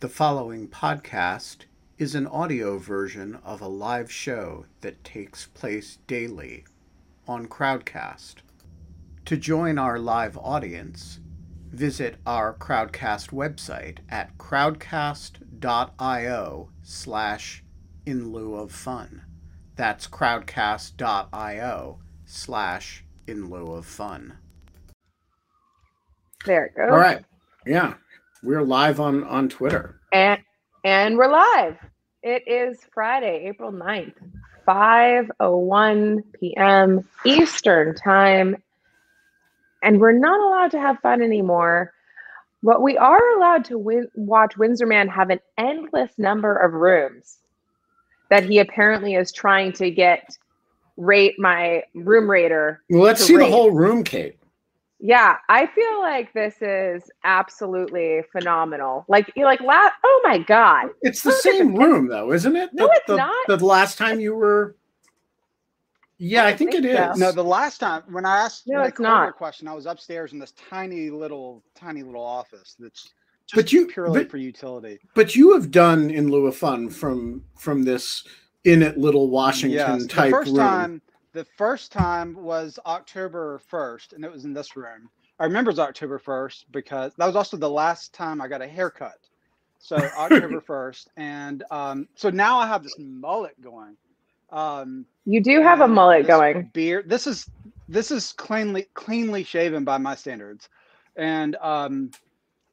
The following podcast is an audio version of a live show that takes place daily on Crowdcast. To join our live audience, visit our Crowdcast website at crowdcast.io slash in lieu of fun. That's crowdcast.io slash in lieu of fun. There it goes. All right. Yeah. We're live on, on Twitter. And and we're live. It is Friday, April 9th, 5:01 p.m. Eastern Time. And we're not allowed to have fun anymore. But we are allowed to win- watch Windsor Mann have an endless number of rooms that he apparently is trying to get rate my room rater. Well, let's see the whole room, Kate. Yeah, I feel like this is absolutely phenomenal. Like, you're like, la- oh my god, It's the Look same the- room, though, isn't it? No, the, it's the, not. The last time you were. Yeah, I I think, think it so. is. No, the last time when I asked No, Nick it's Carter not. a question, I was upstairs in this tiny little, tiny little office that's just But you- purely but- for utility. But you have done in lieu of fun from from this in it Little Washington Yes, the type first room. time, the first time was October first, and it was in this room. I remember it was October first because that was also the last time I got a haircut. So October first, and um, so now I have this mullet going. Um, you do have a mullet this going. Beard. This is this is cleanly cleanly shaven by my standards, and um,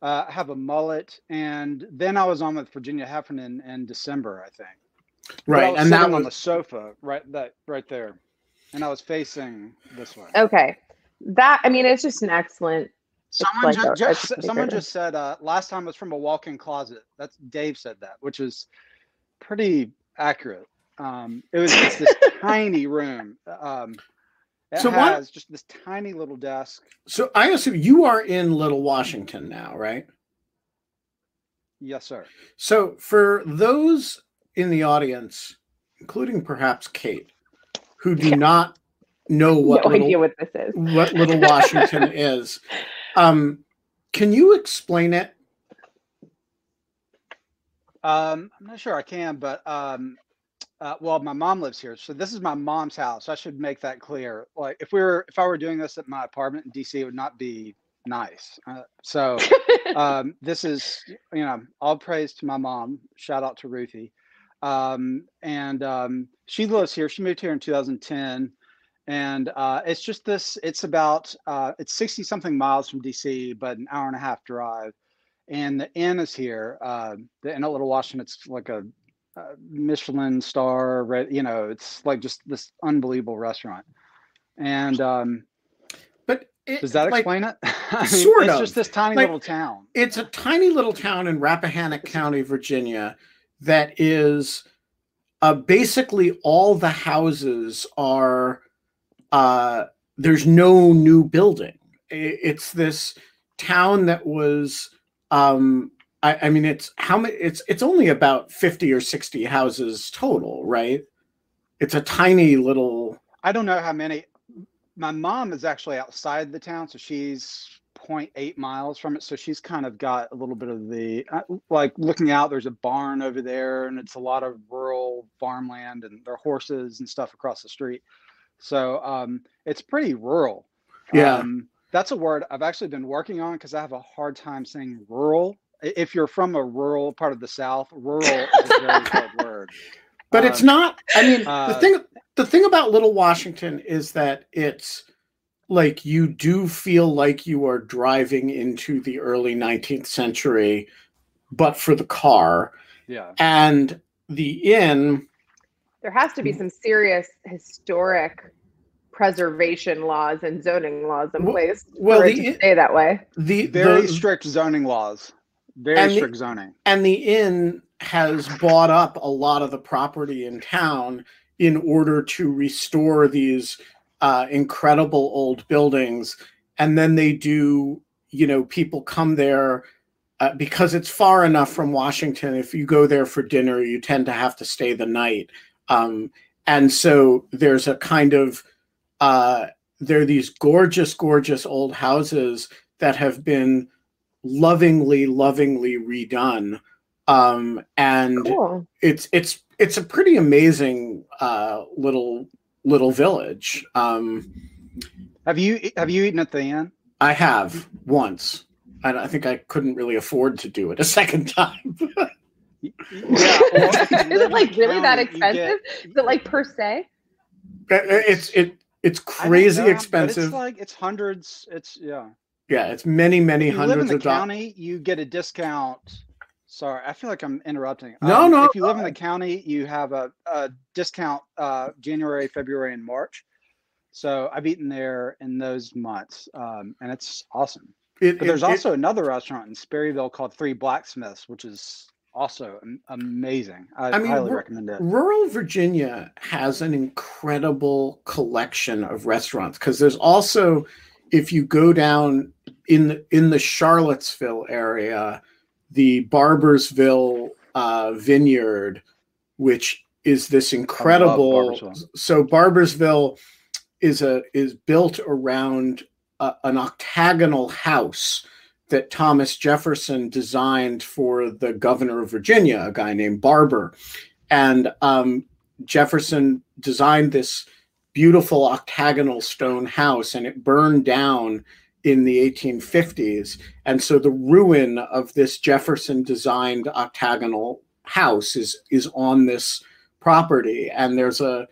uh, I have a mullet. And then I was on with Virginia Heffernan in December, I think. But I right, and that sitting on the sofa right that right there, and I was facing this way. Okay, that I mean, it's just an excellent. Someone like ju- a- just, it's someone just said uh, last time was from a walk-in closet. That's Dave said that, which is pretty accurate. Um, it was it's this tiny room. Um, it So what- has just this tiny little desk. so. I assume you are in Little Washington now, right? Yes, sir. So for those in the audience, including perhaps Kate, who do Yeah. not know what no little, idea what this is. what Little Washington is, um, can you explain it? Um, I'm not sure I can, but um, uh, well, my mom lives here, so this is my mom's house. I should make that clear. Like, if we were, if I were doing this at my apartment in DC, it would not be nice. Uh, so, um, this is, you know, all praise to my mom. Shout out to Ruthie. Um, and um, she lives here. She moved here in 2010. And uh, it's just this, it's about, uh, it's 60 something miles from DC, but an hour and a half drive. And the inn is here. Uh, the inn at Little Washington, it's like a, uh Michelin star, you know, it's like just this unbelievable restaurant. And um, But it, does that like, explain it? I mean, sort it's of. just this tiny Like, little town. it's a tiny little town in Rappahannock County, Virginia, that is uh, basically all the houses are. Uh, there's no new building. It's this town that was. Um, I, I mean, it's how many? It's it's only about fifty or sixty houses total, right? It's a tiny little. I don't know how many. My mom is actually outside the town, so she's 0.8 miles from it. So she's kind of got a little bit of the uh, like looking out. There's a barn over there, and it's a lot of rural farmland, and there are horses and stuff across the street. So um, it's pretty rural. Yeah. Um, that's a word I've actually been working on because I have a hard time saying rural. If you're from a rural part of the South, rural is a very hard word. but it's Um, not i mean the uh, thing the thing about little washington is that it's like you do feel like you are driving into the early 19th century but for the car Yeah. and the inn There has to be some serious historic preservation laws and zoning laws in Well- place well, for it the- to stay that way. the Very the, strict zoning laws. Very And the- strict zoning. and the inn has bought up a lot of the property in town in order to restore these uh, incredible old buildings. And then they do you know people come there uh, because it's far enough from washington. If you go there for dinner you tend to have to stay the night. Um, and so there's a kind of uh, there are these gorgeous gorgeous old houses that have been lovingly lovingly redone. Um, and Cool. it's it's it's a pretty amazing uh, little little village. Um, Have you have you eaten at the inn? I have once. and I think I couldn't really afford to do it a second time. Yeah, well, if you Is it like really that expensive? get- Is it like per se? it's it it's I don't crazy know, expensive. It's like it's hundreds. It's yeah. yeah, it's many many If you live in the of dollars. county, you get a discount. Sorry, I feel like I'm interrupting. No, Um, no, If you live in the county, you have a, a discount uh, January, February, and March. So I've eaten there in those months, um, and it's awesome. It, But there's it- it- also another restaurant in Sperryville called Three Blacksmiths, which is also amazing. I, I mean, highly we're- recommend it. rural Virginia has an incredible collection of restaurants because there's also, if you go down in the, in the Charlottesville area, the Barboursville uh, Vineyard, which is this incredible. Barboursville. So Barboursville is a is built around a, an octagonal house that Thomas Jefferson designed for the governor of Virginia, a guy named Barbour. And um, Jefferson designed this beautiful octagonal stone house, and it burned down in the 1850s. And so the ruin of this Jefferson designed octagonal house is, is on this property. And there's a,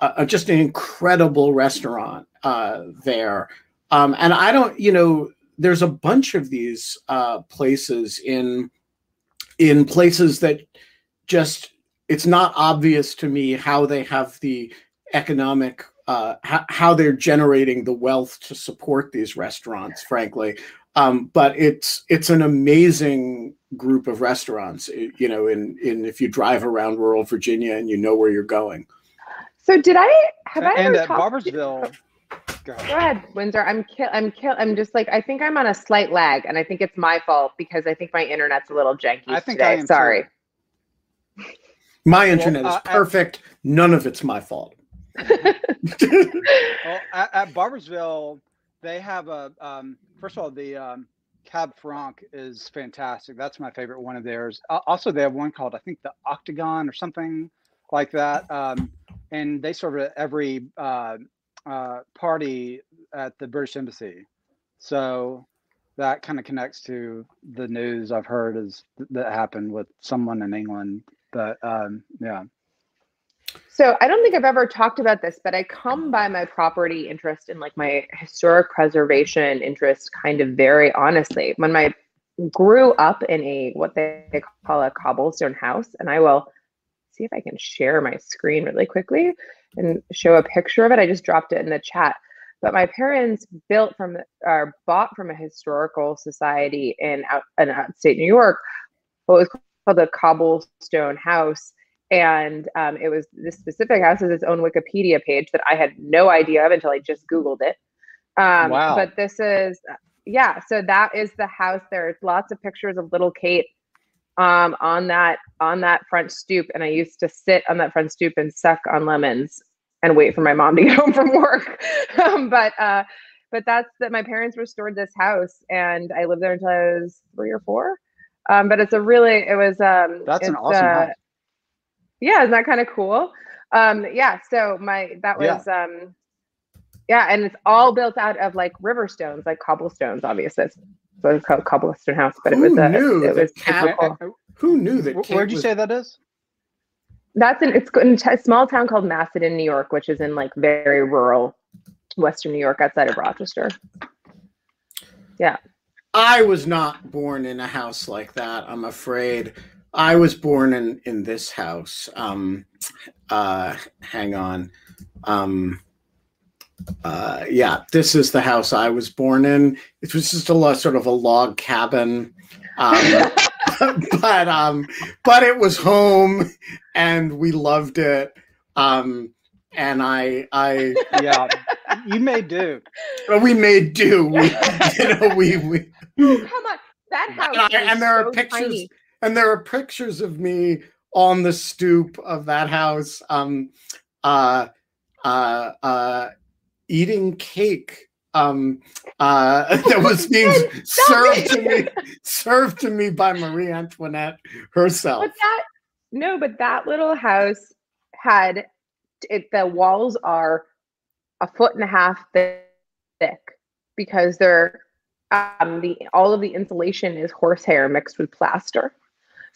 a just an incredible restaurant uh, there. Um, and I don't, you know, there's a bunch of these uh, places in in places that just it's not obvious to me how they have the economic uh, how, how they're generating the wealth to support these restaurants frankly um, but it's it's an amazing group of restaurants eh, you know in in if you drive around rural virginia and you know where you're going So did I have I and ever at talked to- Barboursville, go ahead. Go ahead, Windsor. I'm kill. I'm kill. I'm just like I think I'm on a slight lag, and I think it's my fault because I think my internet's a little janky I think today. I am too. Sorry. my internet uh, is at- perfect none of it's my fault Well, at, at Barboursville, they have a um, first of all the um, Cab Franc is fantastic. That's my favorite one of theirs. Uh, also, they have one called I think the Octagon or something like that, um, and they serve it at every uh, uh, party at the British Embassy. So that kind of connects to the news I've heard is that happened with someone in England. But um, yeah, So I don't think I've ever talked about this, but I come by my property interest and like my historic preservation interest kind of very honestly. When I grew up in a what they call a cobblestone house, and I will see if I can share my screen really quickly and show a picture of it. I just dropped it in the chat. But my parents built from or bought from a historical society in out in upstate New York, what was called the cobblestone house and um, it was this specific house has its own wikipedia page that i had no idea of until i just googled it. Um, Wow. but this is yeah so that is the house. There's lots of pictures of little kate um, on that on that front stoop. And i used to sit on that front stoop and suck on lemons and wait for my mom to get home from work. Um, but uh, but that's that my parents restored this house and i lived there until i was three or four. Um, but it's a really it was um that's an awesome uh, house. Yeah isn't that kind of cool um yeah so my that Yeah. was um yeah and it's all built out of like river stones like cobblestones obviously so it's called cobblestone house but it was a knew it that was Cat- cool. who knew that Wh- Kate Where'd you was- say that is? that's in it's in a small town called macedon new york which is in like very rural western new york outside of rochester Yeah. I was not born in a house like that. I'm afraid. I was born in in this house. Um, uh, hang on. Um, uh, yeah, this is the house I was born in. It was just a lo- sort of a log cabin. Um, but um, but it was home, and we loved it. Um, and I I Yeah, you may do. we made do. We, you know we we Oh, come on that house and, I- and there are pictures tiny. And there are pictures of me on the stoop of that house um uh uh uh eating cake um, uh, that was being served to me, served to me by Marie Antoinette herself. But that no, but that little house had it. The walls are a foot and a half thick because they're um, the all of the insulation is horsehair mixed with plaster.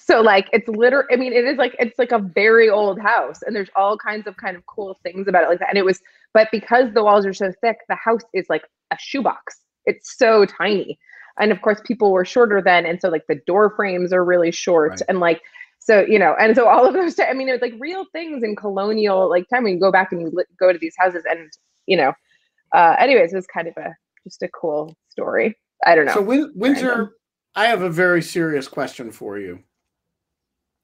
So like it's literally, I mean, it is like it's like a very old house, and there's all kinds of kind of cool things about it like that. And it was, but because the walls are so thick, the house is like a shoebox. It's so tiny, and of course, people were shorter then, and so like the door frames are really short, right. and like so you know, and so all of those. I mean, it's like real things in colonial like time when you go back and you go to these houses, and you know, uh, anyways, it was kind of a just a cool story. I don't know. So Win- Windsor. I have a very serious question for you.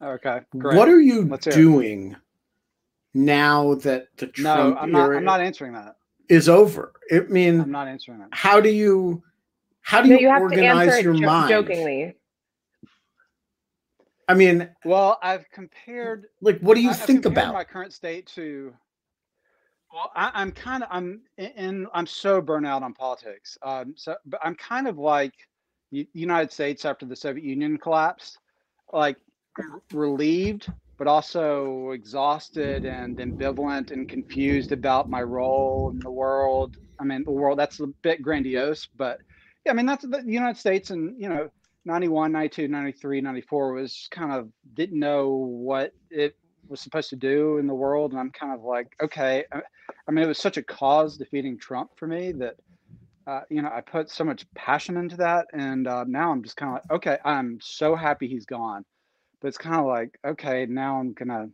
Okay. Great. What are you Let's doing now that the Trump no, I'm not, I'm not answering that. Is over. I mean, I'm not answering that. How do you? How do no, you, you organize your jo- mind? Jokingly. I mean, well, I've compared. Like, what do you I've think about my current state to? Well, I, am kind of I'm in I'm so burnt out on politics. Um, so, but I'm kind of like the United States after the Soviet Union collapsed. Like relieved, but also exhausted and ambivalent and confused about my role in the world. I mean, the world, that's a bit grandiose, but yeah, I mean, that's the United States and, you know, 91, 92, 93, 94 was kind of didn't know what it was supposed to do in the world. And I'm kind of like, okay. I mean, it was such a cause defeating Trump for me that, uh, you know, I put so much passion into that. And uh, now I'm just kind of like, okay, I'm so happy he's gone but it's kind of like okay now i'm gonna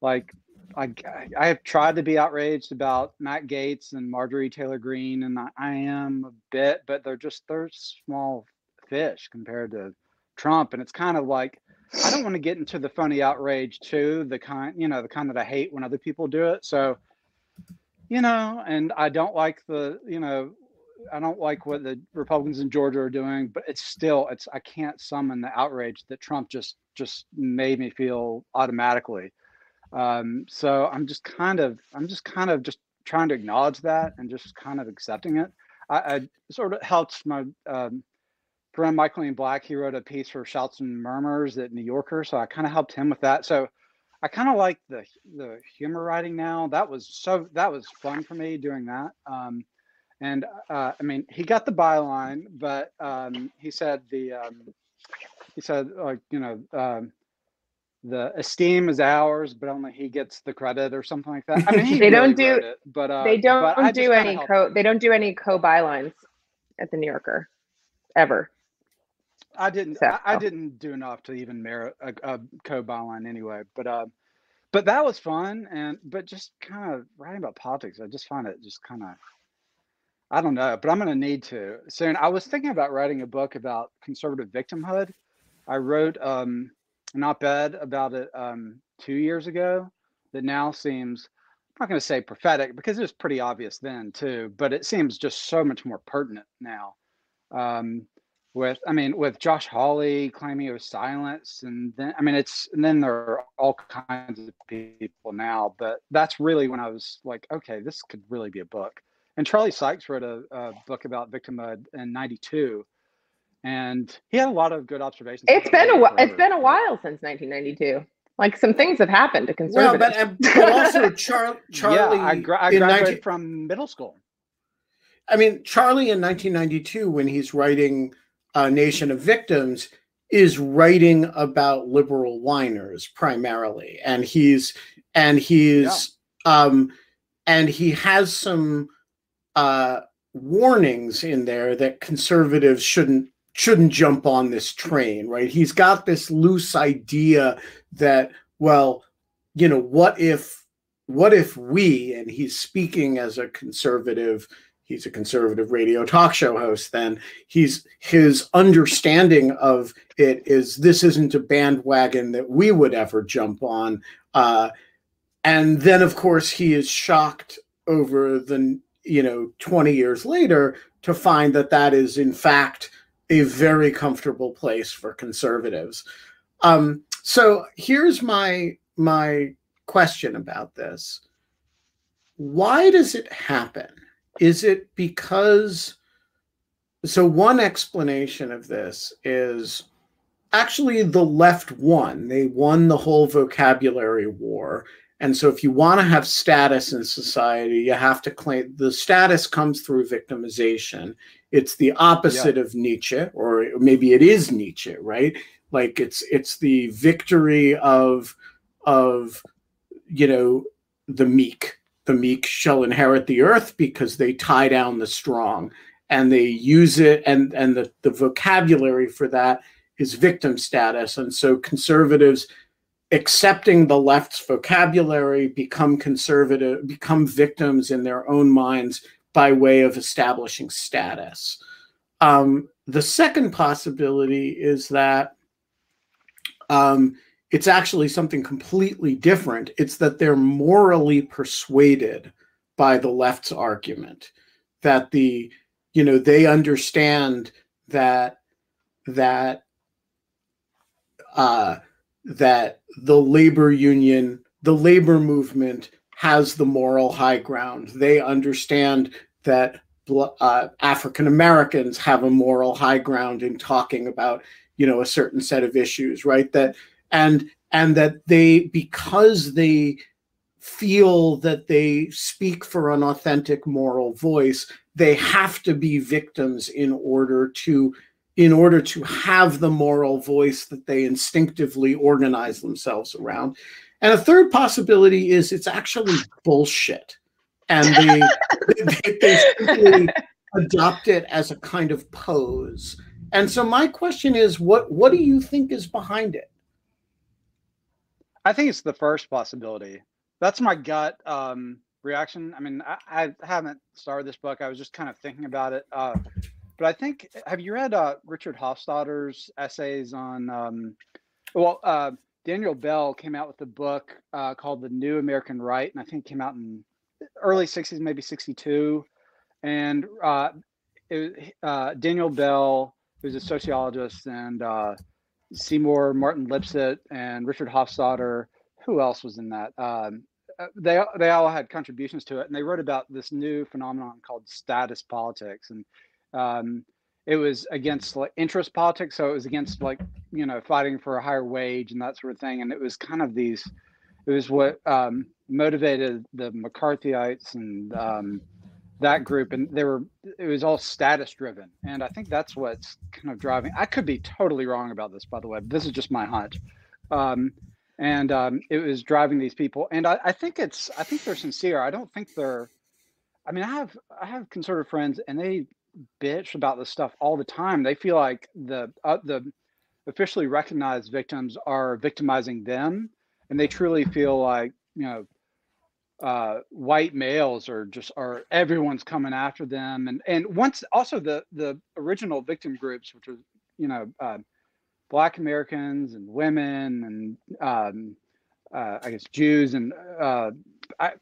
like I, I have tried to be outraged about Matt Gaetz and Marjorie Taylor Greene, and I, I am a bit, but they're just they're small fish compared to Trump, and it's kind of like I don't want to get into the funny outrage too, the kind you know the kind that I hate when other people do it. So, you know, and I don't like the you know I don't like what the Republicans in Georgia are doing, but it's still it's I can't summon the outrage that Trump just just made me feel automatically. Um, so I'm just kind of I'm just kind of just trying to acknowledge that and just kind of accepting it. I, I sort of helped my um, friend Michael Ian Black. He wrote a piece for Shouts and Murmurs at New Yorker, so I kind of helped him with that. So I kind of like the the humor writing now. That was so that was fun for me doing that. Um, and uh, I mean, he got the byline, but um, he said the um, he said like you know um, the esteem is ours, but only he gets the credit or something like that. I mean, they don't do it, but uh, they don't do any co they don't do any co bylines at the New Yorker ever. I didn't so. I, I, didn't do enough to even merit a, a co byline anyway, but uh, but that was fun and but just kind of writing about politics, I just find it just kind of I don't know, but I'm going to need to soon. I was thinking about writing a book about conservative victimhood. I wrote um, op-ed about it um, two years ago that now seems I'm not going to say prophetic because it was pretty obvious then too, but it seems just so much more pertinent now. Um, with I mean, with Josh Hawley claiming it was silence, and then I mean, it's and then there are all kinds of people now, but that's really when I was like, okay, this could really be a book. And Charlie Sykes wrote a, a book about victimhood in '92, and he had a lot of good observations. It's been a while. It's been a while since 1992. Like some things have happened to conservatives. Well, but, but also Char- Charlie. Yeah, I, gra- I graduated 19- from middle school. I mean, Charlie in 1992, when he's writing a Nation of Victims, is writing about liberal whiners primarily, and he's and he's yeah. um, and he has some uh, warnings in there that conservatives shouldn't shouldn't jump on this train, right? He's got this loose idea that, well, you know, what if what if we and he's speaking as a conservative he's a conservative radio talk show host then he's his understanding of it is this isn't a bandwagon that we would ever jump on uh, and then of course he is shocked over the you know 20 years later to find that that is in fact a very comfortable place for conservatives um, so here's my my question about this why does it happen is it because so one explanation of this is actually the left won. They won the whole vocabulary war. And so if you want to have status in society, you have to claim the status comes through victimization. It's the opposite yeah. of Nietzsche, or maybe it is Nietzsche, right? Like it's it's the victory of of you know the meek. The meek shall inherit the earth because they tie down the strong and they use it and and the, the vocabulary for that is victim status and so conservatives accepting the left's vocabulary become conservative become victims in their own minds by way of establishing status. Um, the second possibility is that um, it's actually something completely different. It's that they're morally persuaded by the left's argument that the you know they understand that that uh, that the labor union the labor movement has the moral high ground. They understand that uh, african americans have a moral high ground in talking about you know a certain set of issues right? That and and that they because they feel that they speak for an authentic moral voice they have to be victims in order to in order to have the moral voice that they instinctively organize themselves around and a third possibility is it's actually bullshit and they, they, they simply adopt it as a kind of pose and so my question is what what do you think is behind it i think it's the first possibility that's my gut um reaction. I mean, I, I, haven't started this book. I was just kind of thinking about it. Uh, but I think, have you read uh, Richard Hofstadter's essays on? Um, well, uh, Daniel Bell came out with a book uh, called The New American Right, and I think came out in early '60s, maybe '62. And uh, it, uh, Daniel Bell, who's a sociologist, and Seymour Martin Lipset and Richard Hofstadter. Who else was in that? Um, uh, they they all had contributions to it, and they wrote about this new phenomenon called status politics, and um, it was against like interest politics, so it was against like you know fighting for a higher wage and that sort of thing, and it was kind of these, it was what um, motivated the McCarthyites and um, that group, and they were it was all status driven, and I think that's what's kind of driving. I could be totally wrong about this, by the way. This is just my hunch. Um, and um, it was driving these people. And I, I, think it's I think they're sincere. I don't think they're. I mean, I have I have conservative friends, and they bitch about this stuff all the time. They feel like the uh, the officially recognized victims are victimizing them, and they truly feel like you know uh, white males are just are everyone's coming after them and and once also the the original victim groups which are you know uh, Black Americans and women and um, uh, I guess Jews and uh, I,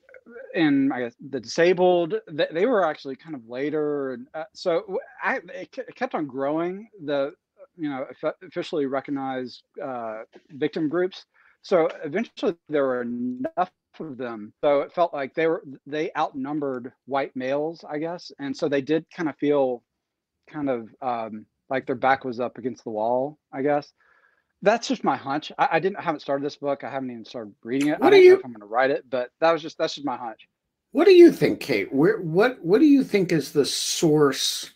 and I guess the disabled. They, they were actually kind of later, and uh, so I it, kept on growing. The you know officially recognized uh, victim groups. So eventually there were enough of them so it felt like they were they outnumbered white males i guess and so they did kind of feel kind of um, like their back was up against the wall, I guess. That's just my hunch. I, I didn't I haven't started this book. I haven't even started reading it. What I don't you, know if I'm gonna write it, but that was just that's just my hunch. What do you think, Kate? Where what what do you think is the source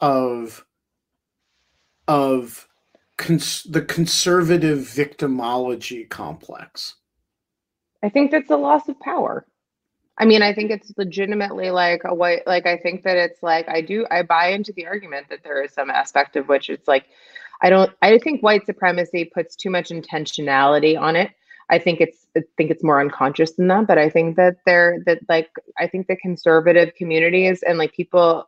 of of cons- the conservative victimology complex? I think that's a loss of power. I mean, I think it's legitimately like a white, like, I think that it's like, I do, I buy into the argument that there is some aspect of which it's like, I don't, I think white supremacy puts too much intentionality on it. I think it's, I think it's more unconscious than that, but I think that they're, that like, I think the conservative communities and like people,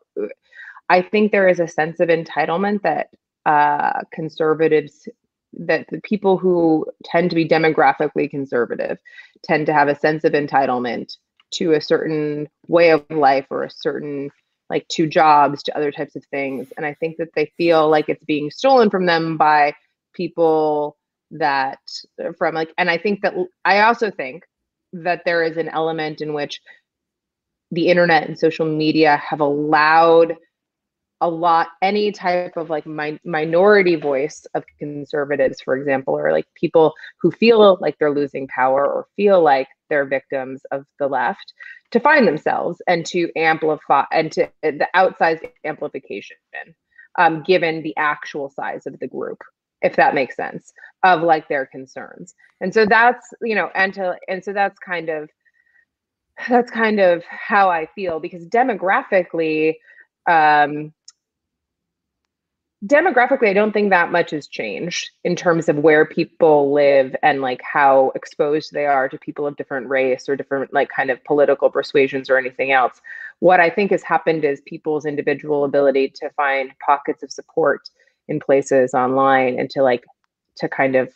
I think there is a sense of entitlement that uh, conservatives that the people who tend to be demographically conservative tend to have a sense of entitlement to a certain way of life or a certain like to jobs to other types of things and i think that they feel like it's being stolen from them by people that uh, from like and i think that i also think that there is an element in which the internet and social media have allowed a lot any type of like mi- minority voice of conservatives for example or like people who feel like they're losing power or feel like they're victims of the left to find themselves and to amplify and to the outsized amplification um, given the actual size of the group if that makes sense of like their concerns. And so that's you know and to and so that's kind of that's kind of how i feel because demographically um demographically i don't think that much has changed in terms of where people live and like how exposed they are to people of different race or different like kind of political persuasions or anything else. What i think has happened is people's individual ability to find pockets of support in places online and to like to kind of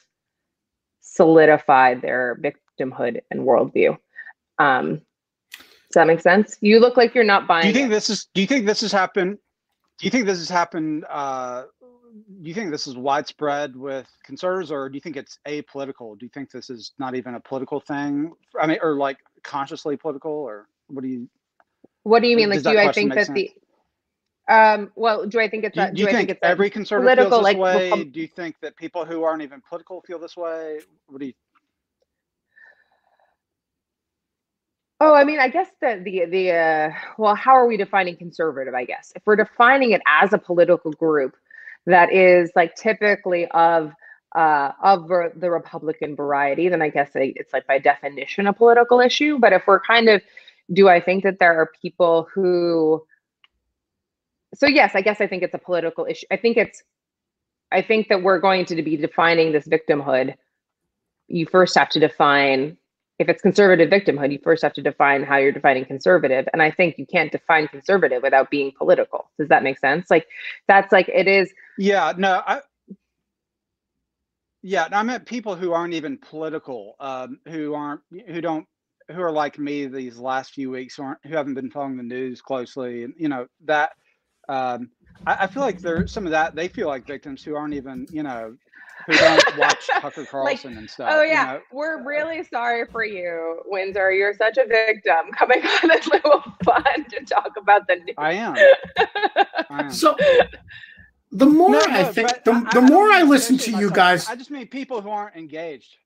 solidify their victimhood and worldview. Um does that make sense? You look like you're not buying do you think it. this is do you think this has happened do you think this has happened? Uh, do you think this is widespread with conservatives, or do you think it's apolitical? Do you think this is not even a political thing? I mean, or like consciously political, or what do you? What do you mean? Like, do I think that sense? the um, well, do I think it's do, do you think, think every conservative political, feels this like, way? Republic- do you think that people who aren't even political feel this way? What do you? Oh, I mean, I guess the the the uh, well, how are we defining conservative? I guess if we're defining it as a political group that is like typically of uh, of the Republican variety, then I guess it's like by definition a political issue. But if we're kind of, do I think that there are people who? So yes, I guess I think it's a political issue. I think it's, I think that we're going to be defining this victimhood. You first have to define if it's conservative victimhood, you first have to define how you're defining conservative. And I think you can't define conservative without being political. Does that make sense? Like that's like it is. Yeah, no, I yeah, I meant people who aren't even political, um, who aren't who don't who are like me these last few weeks, aren't who haven't been following the news closely, and you know that um, I, I, feel like there's some of that they feel like victims who aren't even you know who don't watch Tucker Carlson like, and stuff. Oh yeah, you know? we're really sorry for you, Windsor. You're such a victim coming on this little fun to talk about the news. I am. I am. So the more no, I think, the, the I, more I, I listen to you guys, I just mean people who aren't engaged.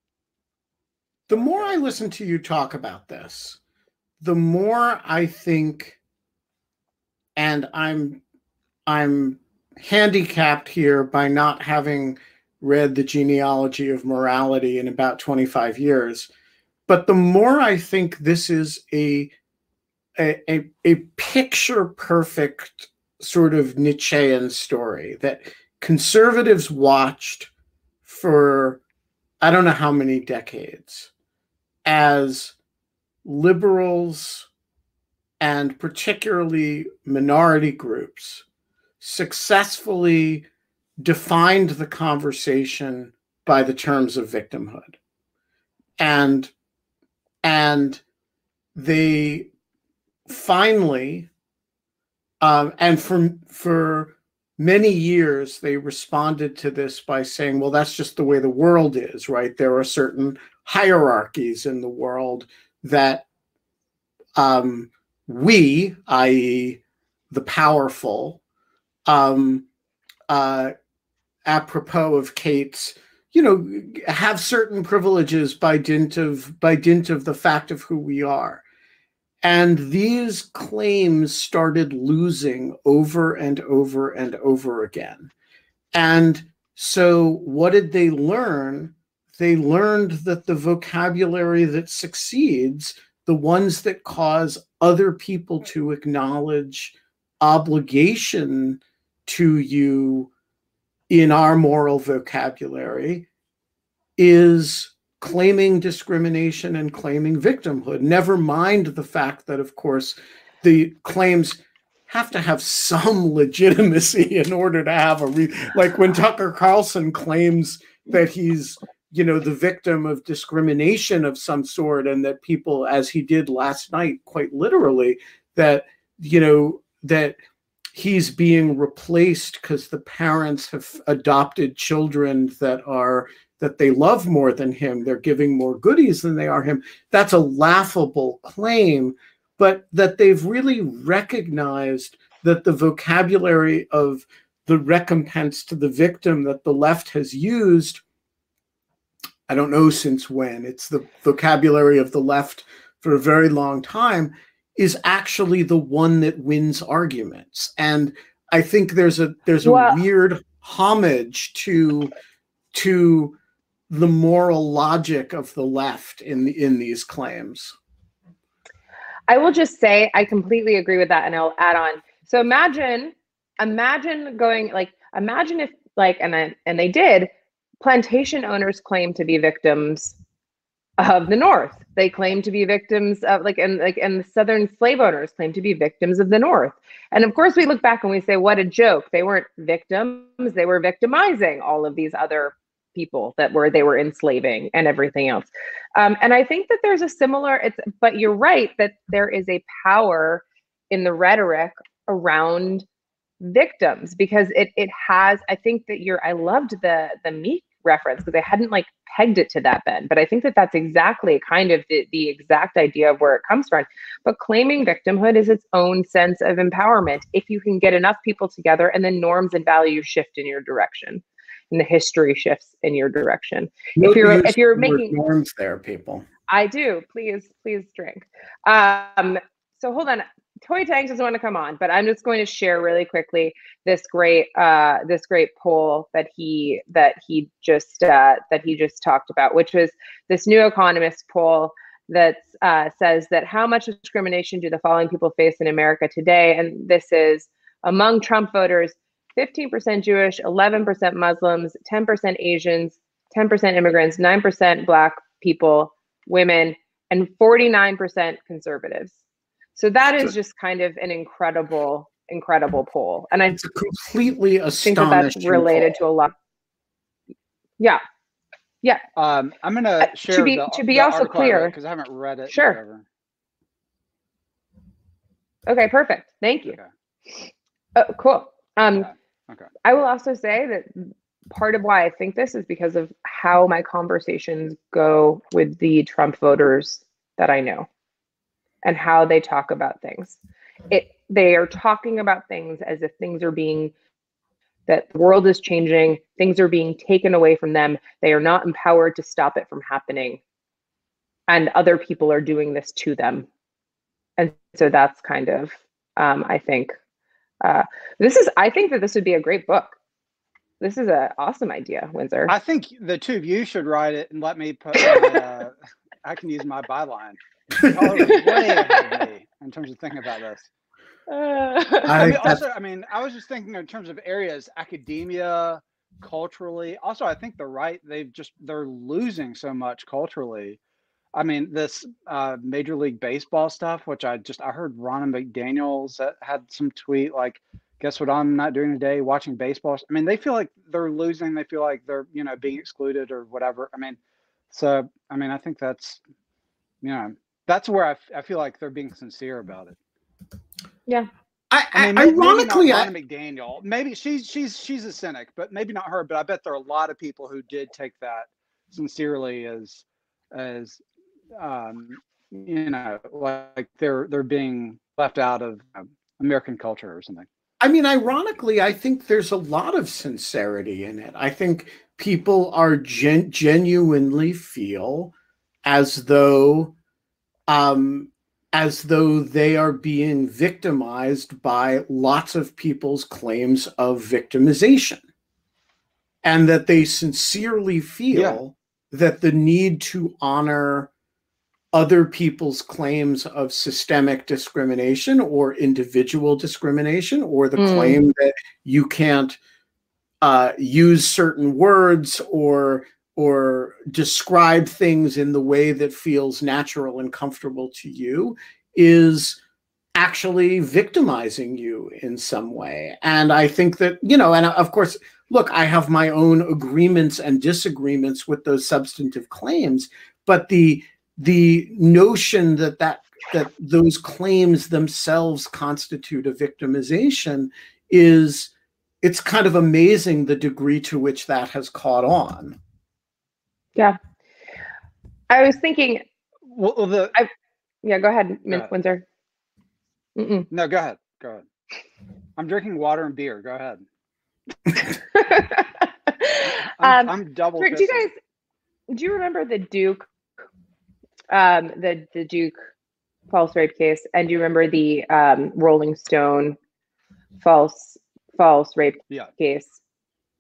The more I listen to you talk about this, the more I think, and I'm, I'm handicapped here by not having read the genealogy of morality in about 25 years. But the more I think this is a a, a, picture perfect sort of Nietzschean story that conservatives watched for I don't know how many decades as liberals and particularly minority groups successfully defined the conversation by the terms of victimhood. And and they finally um, and for for many years they responded to this by saying well that's just the way the world is right? There are certain hierarchies in the world that um, we i.e the powerful um, uh, apropos of Kate's, you know, have certain privileges by dint of by dint of the fact of who we are. And these claims started losing over and over and over again. And so, what did they learn? They learned that the vocabulary that succeeds, the ones that cause other people to acknowledge obligation to you in our moral vocabulary is claiming discrimination and claiming victimhood. Never mind the fact that, of course, the claims have to have some legitimacy in order to have a re- like when Tucker Carlson claims that he's you know the victim of discrimination of some sort and that people as he did last night quite literally that you know that he's being replaced because the parents have adopted children that are that they love more than him. They're giving more goodies than they are him. That's a laughable claim but that they've really recognized that the vocabulary of the recompense to the victim that the left has used I don't know since when, it's the vocabulary of the left for a very long time, is actually the one that wins arguments. And I think there's a there's a well, weird homage to to the moral logic of the left in in these claims. I will just say I completely agree with that and I'll add on. So imagine imagine going like imagine if like and I, and they did plantation owners claim to be victims of the North. They claim to be victims of like and like and the Southern slave owners claim to be victims of the North. And of course, we look back and we say, "What a joke!" They weren't victims; they were victimizing all of these other people that were they were enslaving and everything else. Um, and I think that there's a similar. It's but you're right that there is a power in the rhetoric around victims because it it has. I think that you're. I loved the the meek reference because I hadn't like pegged it to that then. But I think that that's exactly kind of the, the exact idea of where it comes from. But claiming victimhood is its own sense of empowerment if you can get enough people together and then norms and values shift in your direction and the history shifts in your direction. if you're if you're making norms there, people. I do. Please, please drink. Um, so hold on. Toy Tanks doesn't want to come on, but I'm just going to share really quickly this great uh, this great poll that he that he just uh, that he just talked about, which was this New Economist poll that uh, says that how much discrimination do the following people face in America today? And this is among Trump voters: 15% Jewish, 11% Muslims, 10% Asians, 10% immigrants, 9% Black people, women, and 49% conservatives. So that is just kind of an incredible, incredible poll. And I completely astonishing. think that that's related poll. to a lot. Yeah. Yeah. Um, I'm going to share to be, the, to be also clear because I haven't read it. Sure. Okay, perfect. Thank you. Okay. Oh, cool. Um, yeah. Okay. I will also say that part of why I think this is because of how my conversations go with the Trump voters that I know and how they talk about things. It they are talking about things as if things are being that the world is changing, things are being taken away from them. They are not empowered to stop it from happening. And other people are doing this to them. And so that's kind of um, I think uh, this is I think that this would be a great book. This is an awesome idea, Windsor. I think the two of you should write it and let me put. Uh, I can use my byline way ahead of me in terms of thinking about this. Uh, I, mean, also, I mean, I was just thinking in terms of areas, academia, culturally. Also, I think the right they've just they're losing so much culturally. I mean, this uh, Major League Baseball stuff, which I just I heard Ronna McDaniel's had some tweet like, "Guess what? I'm not doing today. Watching baseball." I mean, they feel like they're losing. They feel like they're you know being excluded or whatever. I mean, so I mean, I think that's you know that's where I, f- I feel like they're being sincere about it. Yeah. I, I, I mean, maybe, ironically, maybe McDaniel, maybe she's she's she's a cynic, but maybe not her. But I bet there are a lot of people who did take that sincerely as as um, you know, like they're they're being left out of American culture or something. I mean, ironically, I think there's a lot of sincerity in it. I think people are gen- genuinely feel as though um, as though they are being victimized by lots of people's claims of victimization. And that they sincerely feel yeah. that the need to honor other people's claims of systemic discrimination or individual discrimination, or the mm. claim that you can't uh, use certain words or or describe things in the way that feels natural and comfortable to you is actually victimizing you in some way. And I think that, you know, and of course, look, I have my own agreements and disagreements with those substantive claims, but the the notion that that that those claims themselves constitute a victimization is it's kind of amazing the degree to which that has caught on. Yeah. I was thinking. Well, the I, yeah, go ahead, Ms. Windsor. Mm-mm. No, go ahead. Go ahead. I'm drinking water and beer. Go ahead. I'm, um, I'm double. do you guys do you remember the Duke um the the Duke false rape case and do you remember the um Rolling Stone false false rape Yeah. case?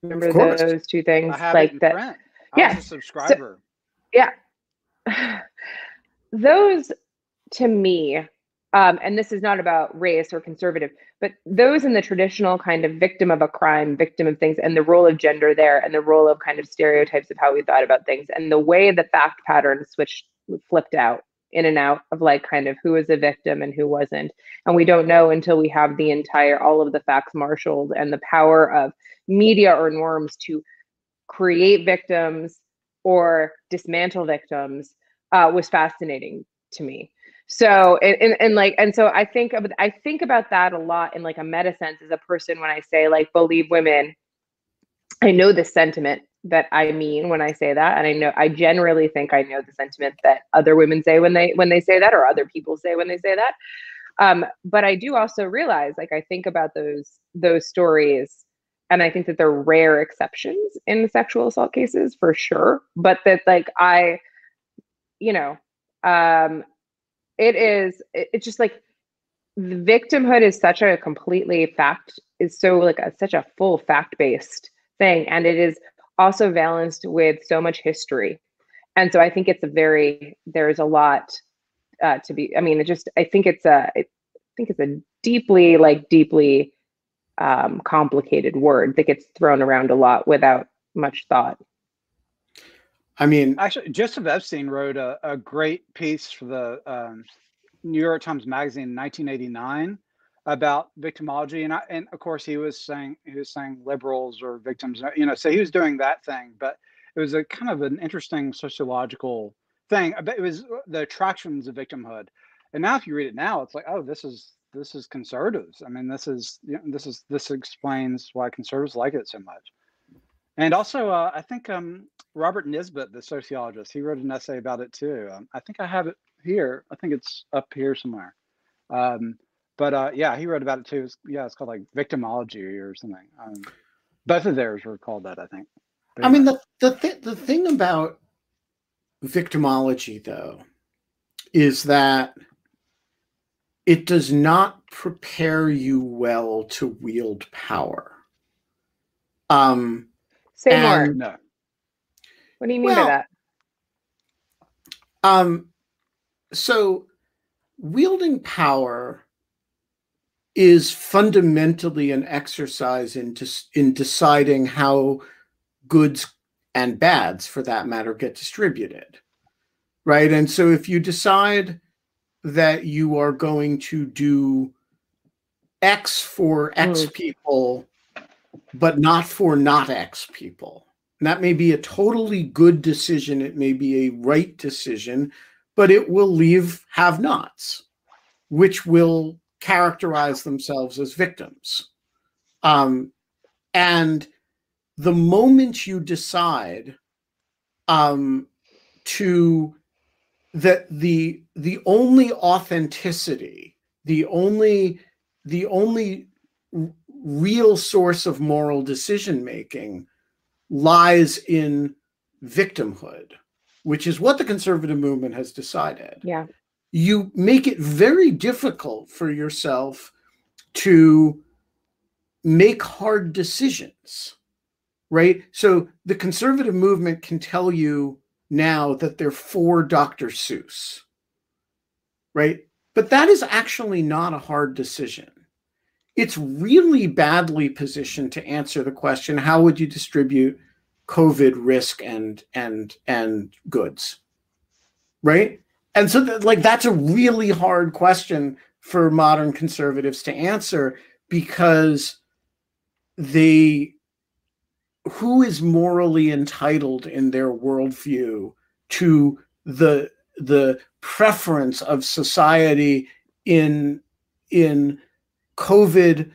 Remember those two things I have like that Yeah, a subscriber. Yeah. Those to me um, and this is not about race or conservative but those in the traditional kind of victim of a crime victim of things and the role of gender there and the role of kind of stereotypes of how we thought about things and the way the fact pattern switched flipped out in and out of like kind of who was a victim and who wasn't and we don't know until we have the entire all of the facts marshaled and the power of media or norms to create victims or dismantle victims uh, was fascinating to me. So and, and and like and so I think I think about that a lot in like a meta sense as a person when I say like believe women. I know the sentiment that I mean when I say that, and I know I generally think I know the sentiment that other women say when they when they say that, or other people say when they say that. Um, but I do also realize, like I think about those those stories, and I think that they're rare exceptions in sexual assault cases for sure. But that like I you know um it is it- it's just like the victimhood is such a completely fact is so like a, such a full fact based thing and it is also balanced with so much history and so i think it's a very there's a lot uh, to be i mean it just i think it's a i think it's a deeply like deeply um, complicated word that gets thrown around a lot without much thought. I mean, Actually, Joseph Epstein wrote a, a great piece for the um, New York Times Magazine in 1989 about victimology, and I, and of course he was saying he was saying liberals or victims, you know, so he was doing that thing, but it was a kind of an interesting sociological thing. I It was the attractions of victimhood, and now if you read it now, it's like, oh, this is this is conservatives. I mean, this is you know, this is this explains why conservatives like it so much. And also, uh, I think um, Robert Nisbet, the sociologist, he wrote an essay about it too. Um, I think I have it here. I think it's up here somewhere. Um, but uh, yeah, he wrote about it too. It's, yeah, it's called like victimology or something. Um, both of theirs were called that, I think. But I mean the the th- the thing about victimology though is that it does not prepare you well to wield power. Um say more no, what do you mean Well, by that Um, so wielding power is fundamentally an exercise in dis- in deciding how goods and bads, for that matter, get distributed, right? And so if you decide that you are going to do X for X Mm. people, but not for not X people. And that may be a totally good decision. It may be a right decision, but it will leave have nots, which will characterize themselves as victims. Um, and the moment you decide um, to that the the only authenticity, the only the only real source of moral decision making lies in victimhood, which is what the conservative movement has decided. yeah You make it very difficult for yourself to make hard decisions, right? So the conservative movement can tell you now that they're for Dr. Seuss, right? But that is actually not a hard decision. It's really badly positioned to answer the question how would you distribute COVID risk and and and goods? Right? And so that, like that's a really hard question for modern conservatives to answer because they who is morally entitled in their worldview to the the preference of society in in COVID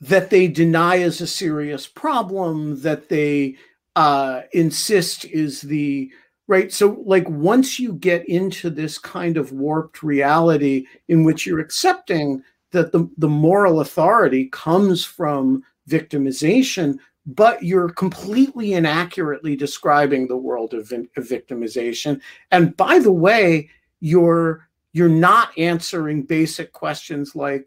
that they deny as a serious problem that they uh, insist is the right. So, like, once you get into this kind of warped reality in which you're accepting that the, the moral authority comes from victimization, but you're completely inaccurately describing the world of, of victimization. And by the way, you're you're not answering basic questions like,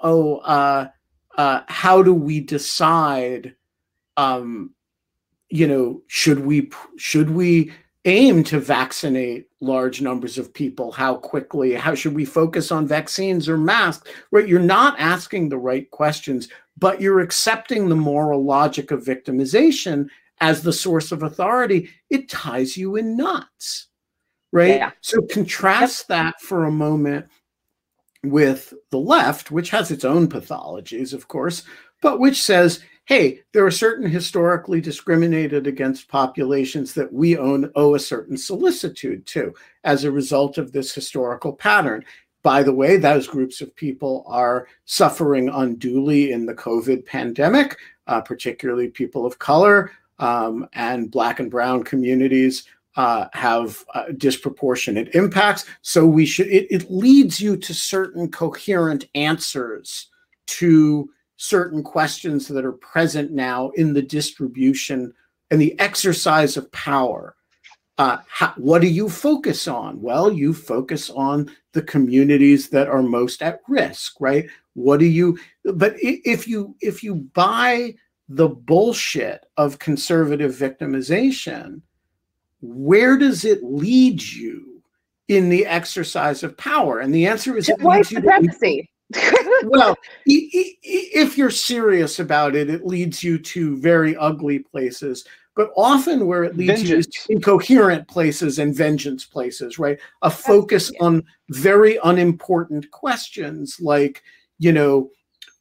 oh, uh, uh, how do we decide? Um, you know, should we should we aim to vaccinate large numbers of people how quickly how should we focus on vaccines or masks right you're not asking the right questions but you're accepting the moral logic of victimization as the source of authority it ties you in knots right yeah. so contrast that for a moment with the left which has its own pathologies of course but which says hey, there are certain historically discriminated against populations that we own, owe a certain solicitude to as a result of this historical pattern. By the way, those groups of people are suffering unduly in the COVID pandemic, uh, particularly people of color um, and Black and Brown communities. Uh, have uh, disproportionate impacts. So we should, it, it leads you to certain coherent answers to certain questions that are present now in the distribution and the exercise of power. Uh, how, what do you focus on? Well, you focus on the communities that are most at risk, right? What do you? But if you if you buy the bullshit of conservative victimization, where does it lead you in the exercise of power? And the answer is it white supremacy well, if you're serious about it, it leads you to very ugly places. But often, where it leads vengeance. you is incoherent places and vengeance places, right? A focus on very unimportant questions like, you know,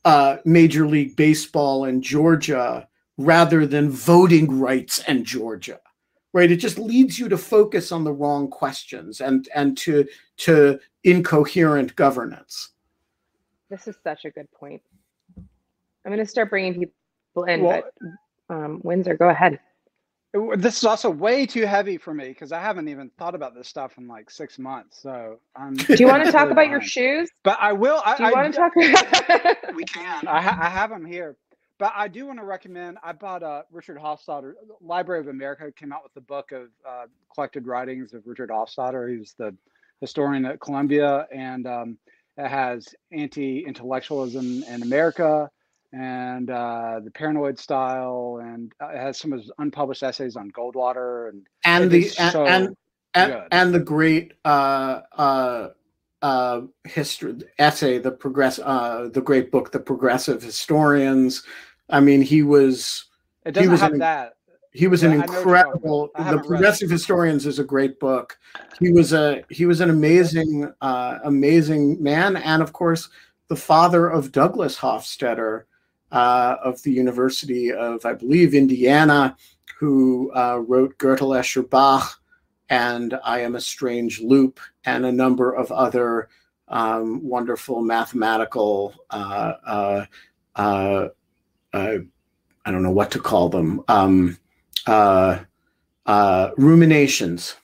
uh, Major League Baseball in Georgia rather than voting rights in Georgia, right? It just leads you to focus on the wrong questions and and to to incoherent governance. This is such a good point. I'm going to start bringing people in, well, but um, Windsor, go ahead. This is also way too heavy for me because I haven't even thought about this stuff in like six months. So, I'm do you want to talk about your shoes? But I will. I, do you want to talk? we can. I, ha- I have them here. But I do want to recommend. I bought a uh, Richard Hofstadter. Library of America came out with the book of uh, collected writings of Richard Hofstadter. He was the historian at Columbia, and um, it has anti-intellectualism in America and uh, the paranoid style, and uh, has some of his unpublished essays on Goldwater and and the so and and, and, the great uh, uh, uh, history essay, the progress, uh, the great book, the Progressive Historians. I mean, he was. It doesn't he was have an, that. He was an incredible. The Progressive Historians is a great book. He was a he was an amazing uh, amazing man, and of course, the father of Douglas Hofstadter uh, of the University of I believe Indiana, who uh, wrote Gödel Escher Bach and I Am a Strange Loop, and a number of other um, wonderful mathematical. Uh, uh, uh, I don't know what to call them. Um, uh, uh, ruminations.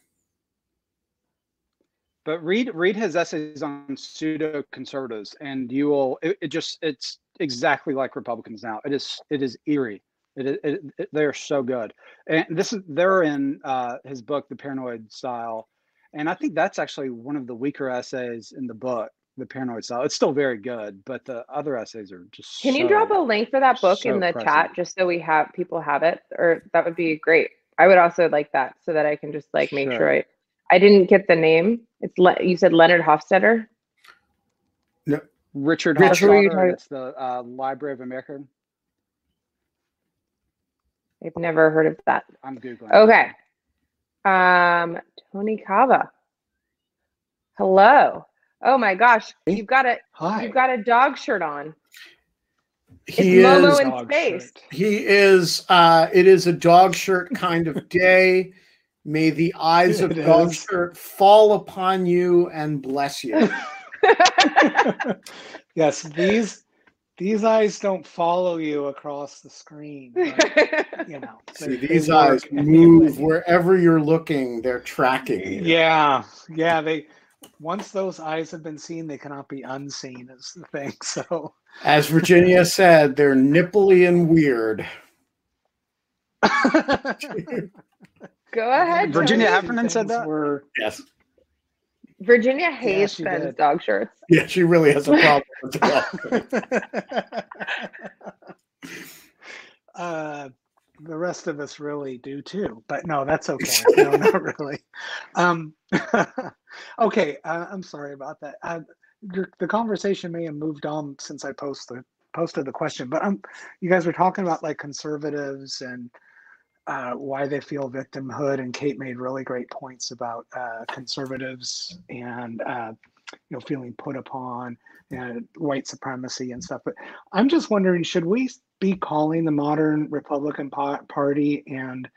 But read read his essays on pseudo conservatives, and you will. It, it, just it's exactly like Republicans now. It is it is eerie. It, it, it they're so good, and this is they're in uh, his book, The Paranoid Style, and I think that's actually one of the weaker essays in the book the paranoid style. It's still very good, but the other essays are just. Can so, you drop a link for that book so in the present. chat just so we have people have it, or that would be great. I would also like that so that I can just like make sure, sure I. I didn't get the name. It's Le- you said Leonard Hofstadter. No, Richard Hofstadter. It's the uh, Library of America. I've never heard of that. I'm googling. Okay. Um, Tony Kava. Hello. Oh my gosh, you've got a Hi. you've got a dog shirt on. He it's Momo is in space. Shirt. He is. Uh, it is a dog shirt kind of day. May the eyes of the dog shirt fall upon you and bless you. yes, these these eyes don't follow you across the screen. But, you know, See, these eyes move wherever you're looking. They're tracking. You. Yeah, yeah. They once those eyes have been seen, they cannot be unseen. Is the thing. So, as Virginia said, they're nipply and weird. Go ahead. Virginia Tony. Heffernan said that? Were, Yes. Virginia hates she Ben's did. dog shirts. Yeah, she really has a problem with the dog. uh, the rest of us really do too, but no, that's okay. No, not really. Um, okay, uh, I'm sorry about that. Uh, your- the conversation may have moved on since I posted posted the question, but um, you guys were talking about like conservatives and uh, why they feel victimhood, and Kate made really great points about uh, conservatives and uh, you know feeling put upon and white supremacy and stuff. But I'm just wondering, should we be calling the modern Republican Party and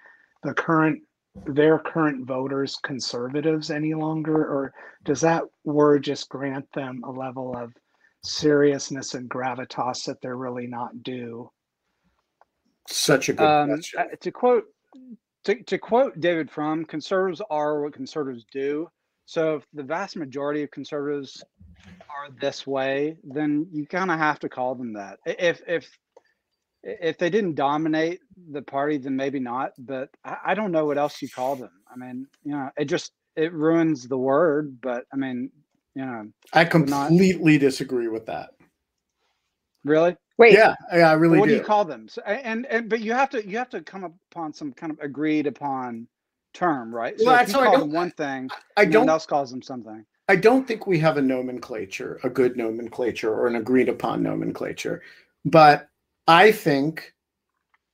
the current their current voters conservatives any longer, or does that word just grant them a level of seriousness and gravitas that they're really not due? Such a good Um, question. uh, to quote to, to quote David Frum, conservatives are what conservatives do. So if the vast majority of conservatives are this way, then you kind of have to call them that. If if if they didn't dominate the party, then maybe not. But I, I don't know what else you call them. I mean, you know, it just it ruins the word. But I mean, you know, I not- completely disagree with that. really, Wait, Yeah, yeah, I really what do do. you call them? So, and and but you have to you have to come upon some kind of agreed upon term, right? So Well, if you call them one thing, I don't else calls them something. I don't think we have a nomenclature, a good nomenclature or an agreed upon nomenclature. But I think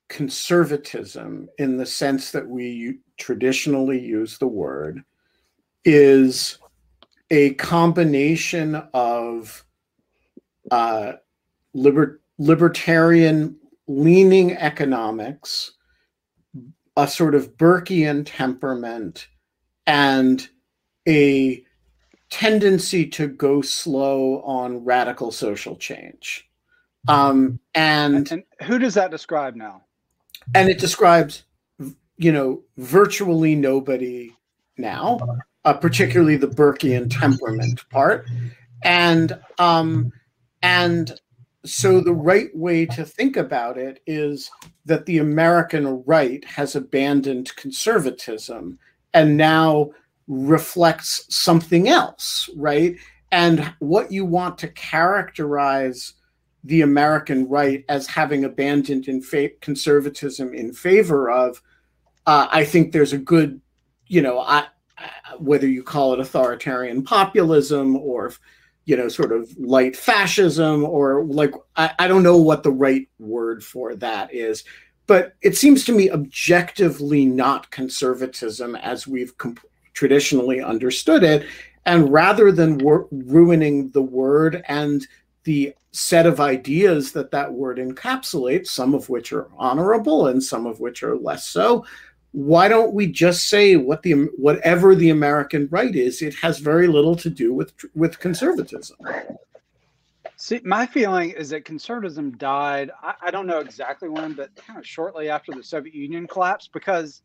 conservatism, in the sense that we traditionally use the word, is a combination of uh, liber- libertarian leaning economics, a sort of Burkean temperament, and a tendency to go slow on radical social change. Um, and And who does that describe now? and it describes you know virtually nobody now uh, particularly the burkean temperament part and um and so the right way to think about it is that the american right has abandoned conservatism and now reflects something else right? And what you want to characterize the American right as having abandoned in fa- conservatism in favor of, uh, I think there's a good, you know, I, whether you call it authoritarian populism or, you know, sort of light fascism or like, I, I don't know what the right word for that is. But it seems to me objectively not conservatism as we've comp- traditionally understood it. And rather than wor- ruining the word and the set of ideas that that word encapsulates, some of which are honorable and some of which are less so. Why don't we just say what the whatever the American right is? It has very little to do with with conservatism. See, my feeling is that conservatism died. I, I don't know exactly when, but kind of shortly after the Soviet Union collapsed, because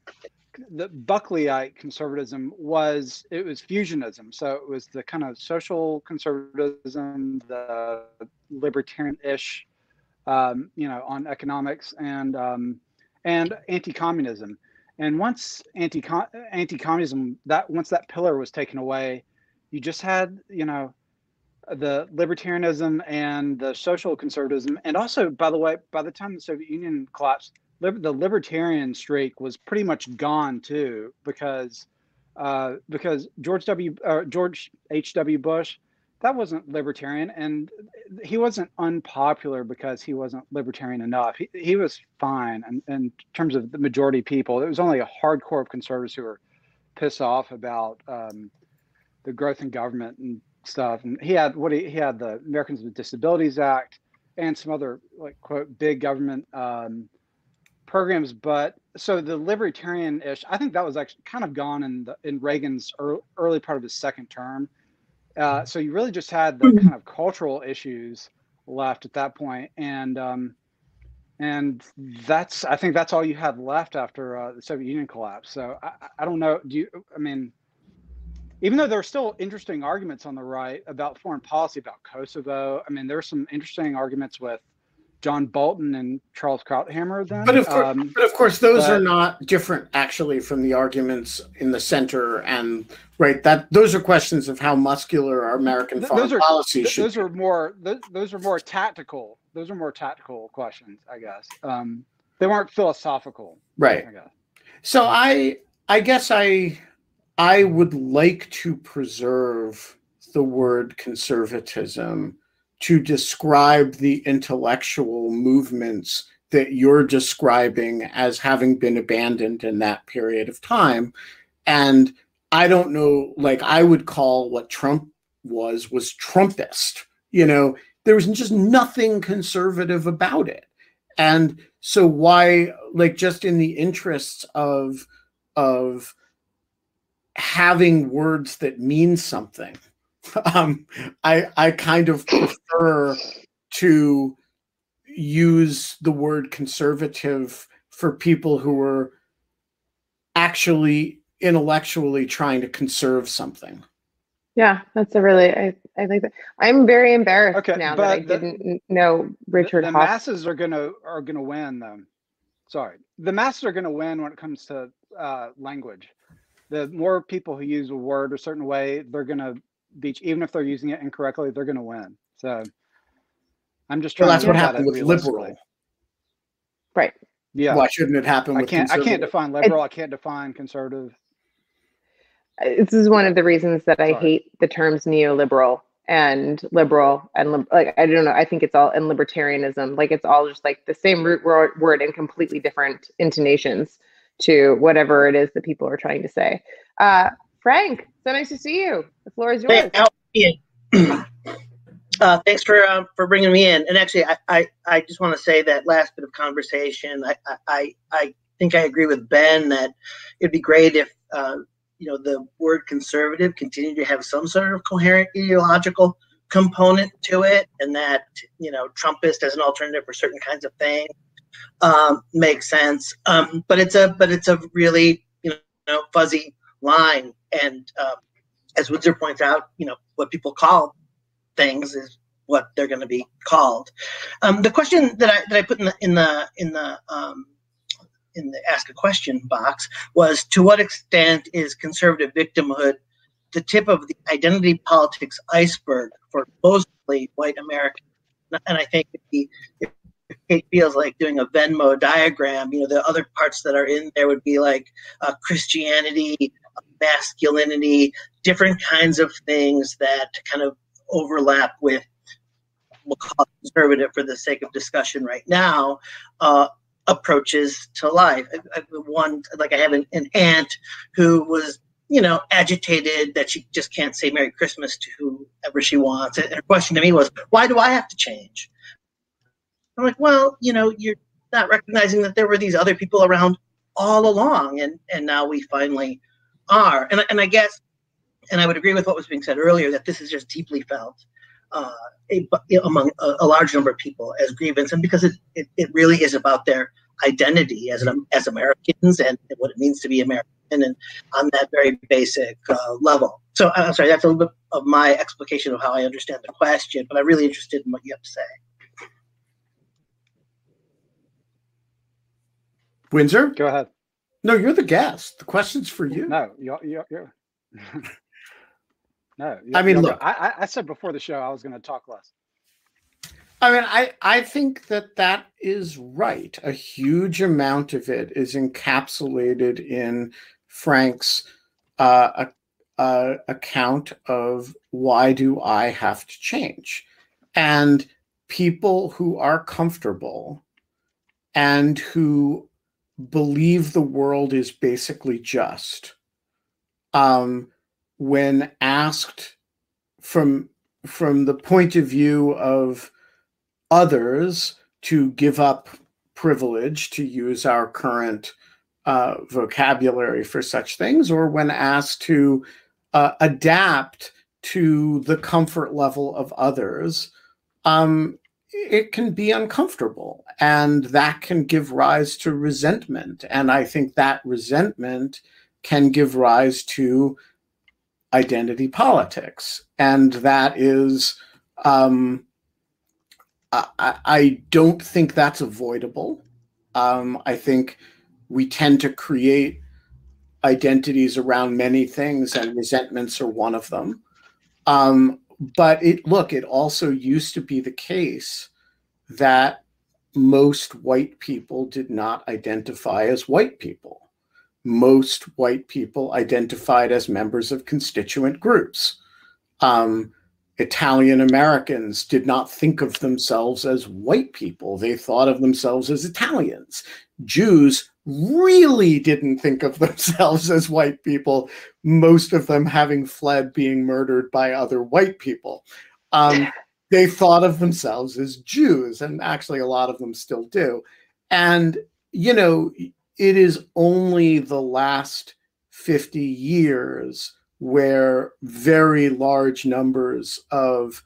the Buckleyite conservatism was it was fusionism. So it was the kind of social conservatism, the libertarian-ish, um, you know, on economics and um, and anti-communism. And once anti anti-communism that once that pillar was taken away, you just had you know the libertarianism and the social conservatism. And also, by the way, by the time the Soviet Union collapsed, lib- the libertarian streak was pretty much gone too, because uh, because George W. Uh, George H. W. Bush, that wasn't libertarian, and he wasn't unpopular because he wasn't libertarian enough. He, he was fine in, in terms of the majority of people. It was only a hardcore of conservatives who were pissed off about um, the growth in government and stuff. And he had what he, he had the Americans with Disabilities Act and some other like quote big government um, programs. But so the libertarian ish, I think that was actually kind of gone in the in Reagan's early, early part of his second term. Uh, so you really just had the kind of cultural issues left at that point, and um, and that's I think that's all you had left after uh, the Soviet Union collapsed. So I, I don't know. Do you? I mean, even though there are still interesting arguments on the right about foreign policy about Kosovo. I mean, there are some interesting arguments with John Bolton and Charles Krauthammer then. But of course, Um, but of course, those but- are not different actually from the arguments in the center and right. That those are questions of how muscular our American Th- foreign are- policy th- should. those are more th- those are more tactical. Those are more tactical questions, I guess. Um, they weren't philosophical, right. I guess. So I I guess I I would like to preserve the word conservatism to describe the intellectual movements that you're describing as having been abandoned in that period of time. And I don't know like I would call what Trump was was Trumpist you know? There was just nothing conservative about it. And so why like just in the interests of of having words that mean something um i i kind of prefer to use the word conservative for people who are actually intellectually trying to conserve something Yeah, that's a really I, I like that. I'm very embarrassed Okay, now that I the- didn't know Richard the, the Hoff. masses are gonna are gonna win though. Sorry, the masses are gonna win when it comes to uh, language. The more people who use a word a certain way, they're gonna beat even if they're using it incorrectly, they're gonna win. So I'm just well trying. that's to what happened with liberal Right. Yeah, why shouldn't it happen I can't. I can't define liberal. I can't define conservative. Uh, This is one of the reasons that I Sorry. hate the terms neoliberal and liberal and like I don't know. I think it's all and libertarianism. Like it's all just like the same root word, word in completely different intonations to whatever it is that people are trying to say. Uh, Frank, so nice to see you. The floor is yours. Hey? Uh, thanks for uh, for bringing me in. And actually, I, I, I just want to say that last bit of conversation. I, I- I I think I agree with Ben that it'd be great if uh, you know the word conservative continued to have some sort of coherent ideological component to it, and that you know Trumpist as an alternative for certain kinds of things um, makes sense. Um, but it's a but it's a really you know fuzzy line, and um, as Windsor points out, you know what people call things is what they're going to be called. Um, the question that I that I put in the in the in the um, in the ask a question box was to what extent is conservative victimhood the tip of the identity politics iceberg for mostly white Americans? And I think it feels like doing a Venmo diagram, you know, the other parts that are in there would be like uh, Christianity, masculinity, different kinds of things that kind of overlap with we'll call conservative for the sake of discussion right now uh, approaches to life. I, I, one like i have an, an aunt who was you know agitated that she just can't say merry christmas to whoever she wants. And her question to me was why do i have to change? I'm like well you know you're not recognizing that there were these other people around all along and and now we finally are and, and i guess and I would agree with what was being said earlier that this is just deeply felt uh, a, among a, a, large number of people as grievance, and because it, it, it really is about their identity as an, as Americans and what it means to be American, and on that very basic uh, level. So I'm sorry, that's a little bit of my explication of how I understand the question, but I'm really interested in what you have to say. Windsor? Go ahead. No, you're the guest. The question's for you. No, you're. you're, you're no, I mean, look. I, I said before the show I was going to talk less. I mean, I, I think that that is right. A huge amount of it is encapsulated in Frank's uh, uh, account of why do I have to change? And people who are comfortable and who believe the world is basically just, um, when asked from from the point of view of others to give up privilege, to use our current uh, vocabulary for such things, or when asked to uh, adapt to the comfort level of others, um, it can be uncomfortable. And that can give rise to resentment. And I think that resentment can give rise to identity politics, and that is, um, I, I don't think that's avoidable. Um, I think we tend to create identities around many things, and resentments are one of them. Um, but it look, it also used to be the case that most white people did not identify as white people. Most white people identified as members of constituent groups. Um, Italian Americans did not think of themselves as white people, they thought of themselves as Italians. Jews really didn't think of themselves as white people, most of them having fled being murdered by other white people. Um, they thought of themselves as Jews, and actually, a lot of them still do. And, you know, it is only the last 50 years where very large numbers of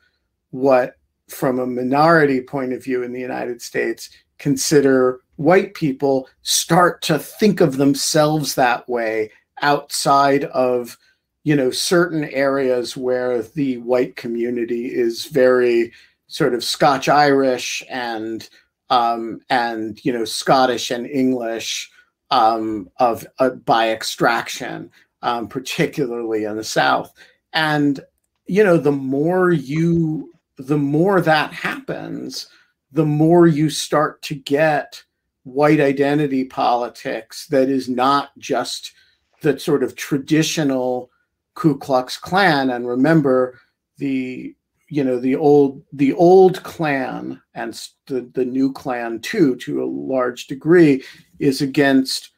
what, from a minority point of view in the United States, consider white people start to think of themselves that way outside of you know certain areas where the white community is very sort of Scotch Irish and um, and you know Scottish and English um, of uh, by extraction, um, particularly in the South. And you know the more you the more that happens, the more you start to get white identity politics that is not just the sort of traditional Ku Klux Klan. And remember, the you know the old the old Klan and the the new Klan too, to a large degree, is against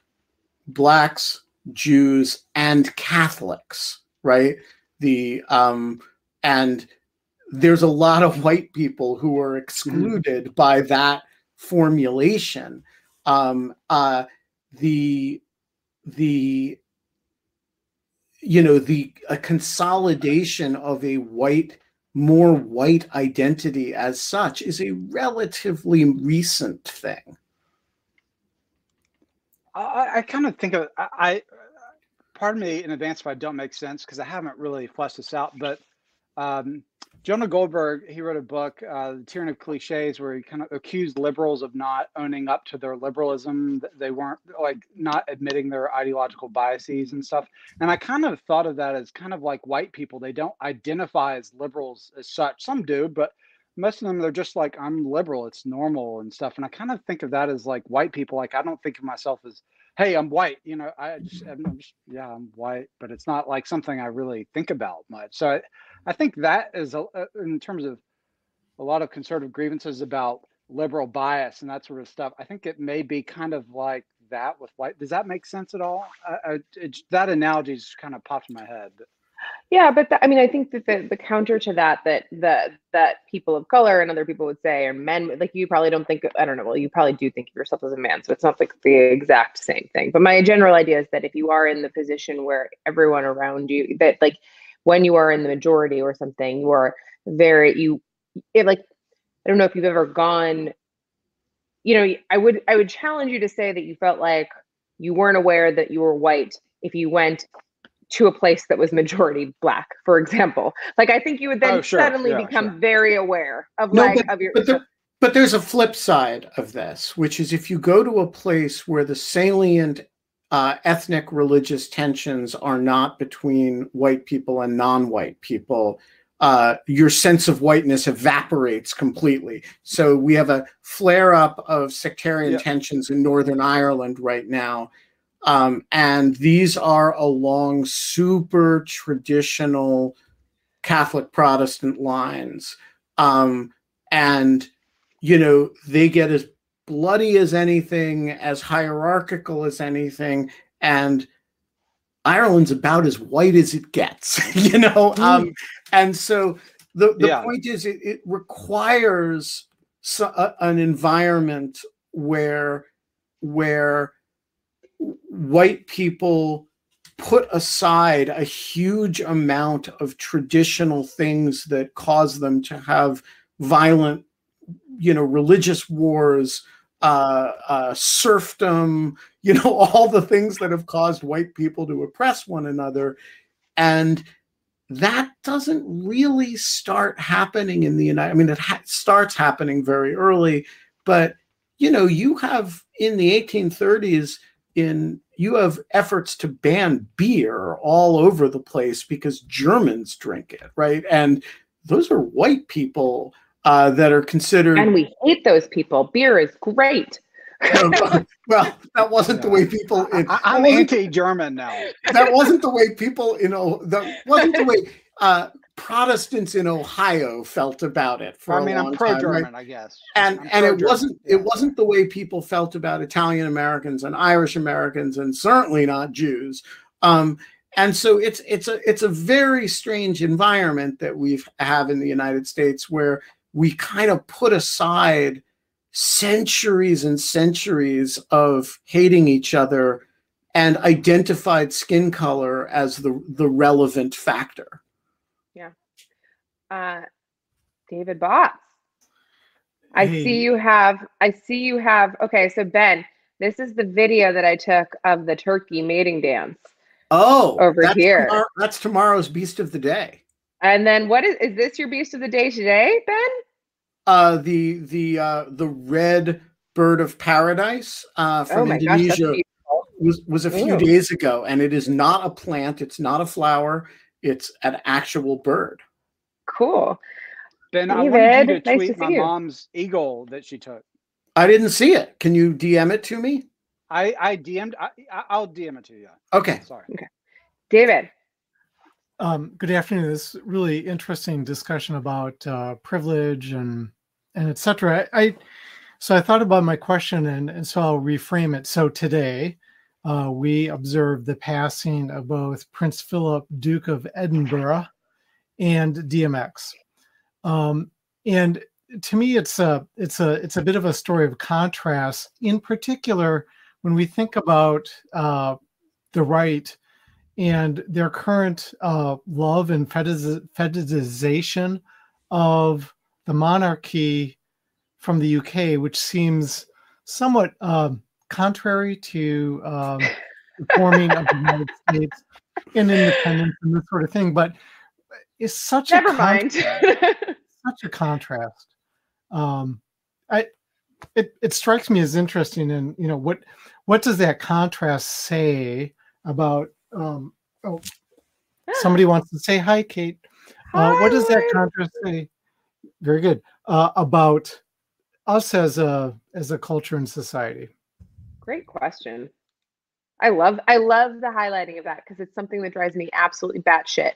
blacks, Jews, and Catholics, right? The um, and there's a lot of white people who are excluded mm. by that formulation. Um, uh, the the you know the a consolidation of a white more white identity as such is a relatively recent thing. I, I kind of think of I, I pardon me in advance if i don't make sense because i haven't really fleshed this out but um, Jonah Goldberg, he wrote a book, uh, The Tyranny of Cliches, where he kind of accused liberals of not owning up to their liberalism. They weren't like not admitting their ideological biases and stuff. And I kind of thought of that as kind of like white people. They don't identify as liberals as such. Some do, but most of them, they're just like, I'm liberal. It's normal and stuff. And I kind of think of that as like white people. Like, I don't think of myself as, hey, I'm white. You know, I just, I'm just yeah, I'm white, but it's not like something I really think about much. So I, I think that is a, uh, in terms of a lot of conservative grievances about liberal bias and that sort of stuff. I think it may be kind of like that with white. Does that make sense at all? It, that analogy just kind of popped in my head. Yeah, but the, I mean, I think that the, the counter to that, that the that people of color and other people would say, or men, like you probably don't think, I don't know, well, you probably do think of yourself as a man, so it's not like the exact same thing. But my general idea is that if you are in the position where everyone around you, that like when you are in the majority or something, you are very you it like I don't know if you've ever gone you know, I would I would challenge you to say that you felt like you weren't aware that you were white if you went to a place that was majority black, for example. Like I think you would then oh, sure. suddenly yeah, become sure. very aware of no, like but, of your but, there, but there's a flip side of this, which is if you go to a place where the salient uh, ethnic religious tensions are not between white people and non-white people. Uh, your sense of whiteness evaporates completely. So we have a flare up of sectarian yeah. tensions in northern ireland right now. Um, and these are along super traditional catholic protestant lines. Um, and you know they get as bloody as anything, as hierarchical as anything, and Ireland's about as white as it gets, you know. Mm. Um, and so the the yeah. point is, it, it requires so, uh, an environment where where white people put aside a huge amount of traditional things that cause them to have violent you know religious wars uh, uh, serfdom, you know, all the things that have caused white people to oppress one another. And that doesn't really start happening in the United. I mean, it ha- starts happening very early, but you know, you have in the 1830s in you have efforts to ban beer all over the place because Germans drink it, right? And those are white people uh, that are considered. And we hate those people. Beer is great. well, that wasn't the way people. In, I, am anti-German now. That wasn't the way people, you know, that wasn't the way uh, Protestants in Ohio felt about it. For I mean, I'm pro-German, right? I guess. And I'm and it wasn't yeah. it wasn't the way people felt about Italian Americans and Irish Americans, and certainly not Jews. Um, and so it's it's a it's a very strange environment that we have in the United States where we kind of put aside centuries and centuries of hating each other and identified skin color as the the relevant factor. Yeah. Uh, David Botts. I hey. see you have I see you have okay, so Ben, this is the video that I took of the turkey mating dance. Oh, over that's here. Tomorrow, that's tomorrow's beast of the day. And then what is is this your beast of the day today, Ben? Uh the the uh the red bird of paradise uh from oh Indonesia gosh, was was a few Ooh. days ago and it is not a plant, it's not a flower, it's an actual bird. Cool. Ben, David, I wanted you to nice tweet to my you. mom's eagle that she took. I didn't see it. Can you DM it to me? I I DM'd. I, I'll DM it to you. Okay. Sorry. Okay. David. Um, good afternoon. This really interesting discussion about uh, privilege and and etc. I, so I thought about my question and and so I'll reframe it. So today uh, we observed the passing of both Prince Philip, Duke of Edinburgh, and DMX. Um, and to me, it's a it's a it's a bit of a story of contrast. In particular, when we think about uh, the right and their current uh, love and fetishization of the monarchy from the UK, which seems somewhat uh, contrary to um, the forming of the United States and independence and this sort of thing. But it's such never a mind. such a contrast. Um, I it it strikes me as interesting, and you know what what does that contrast say about um oh somebody wants to say hi kate. Uh, what does that contrast say? Very good. Uh, about us as a as a culture and society. Great question. I love i love the highlighting of that because it's something that drives me absolutely batshit.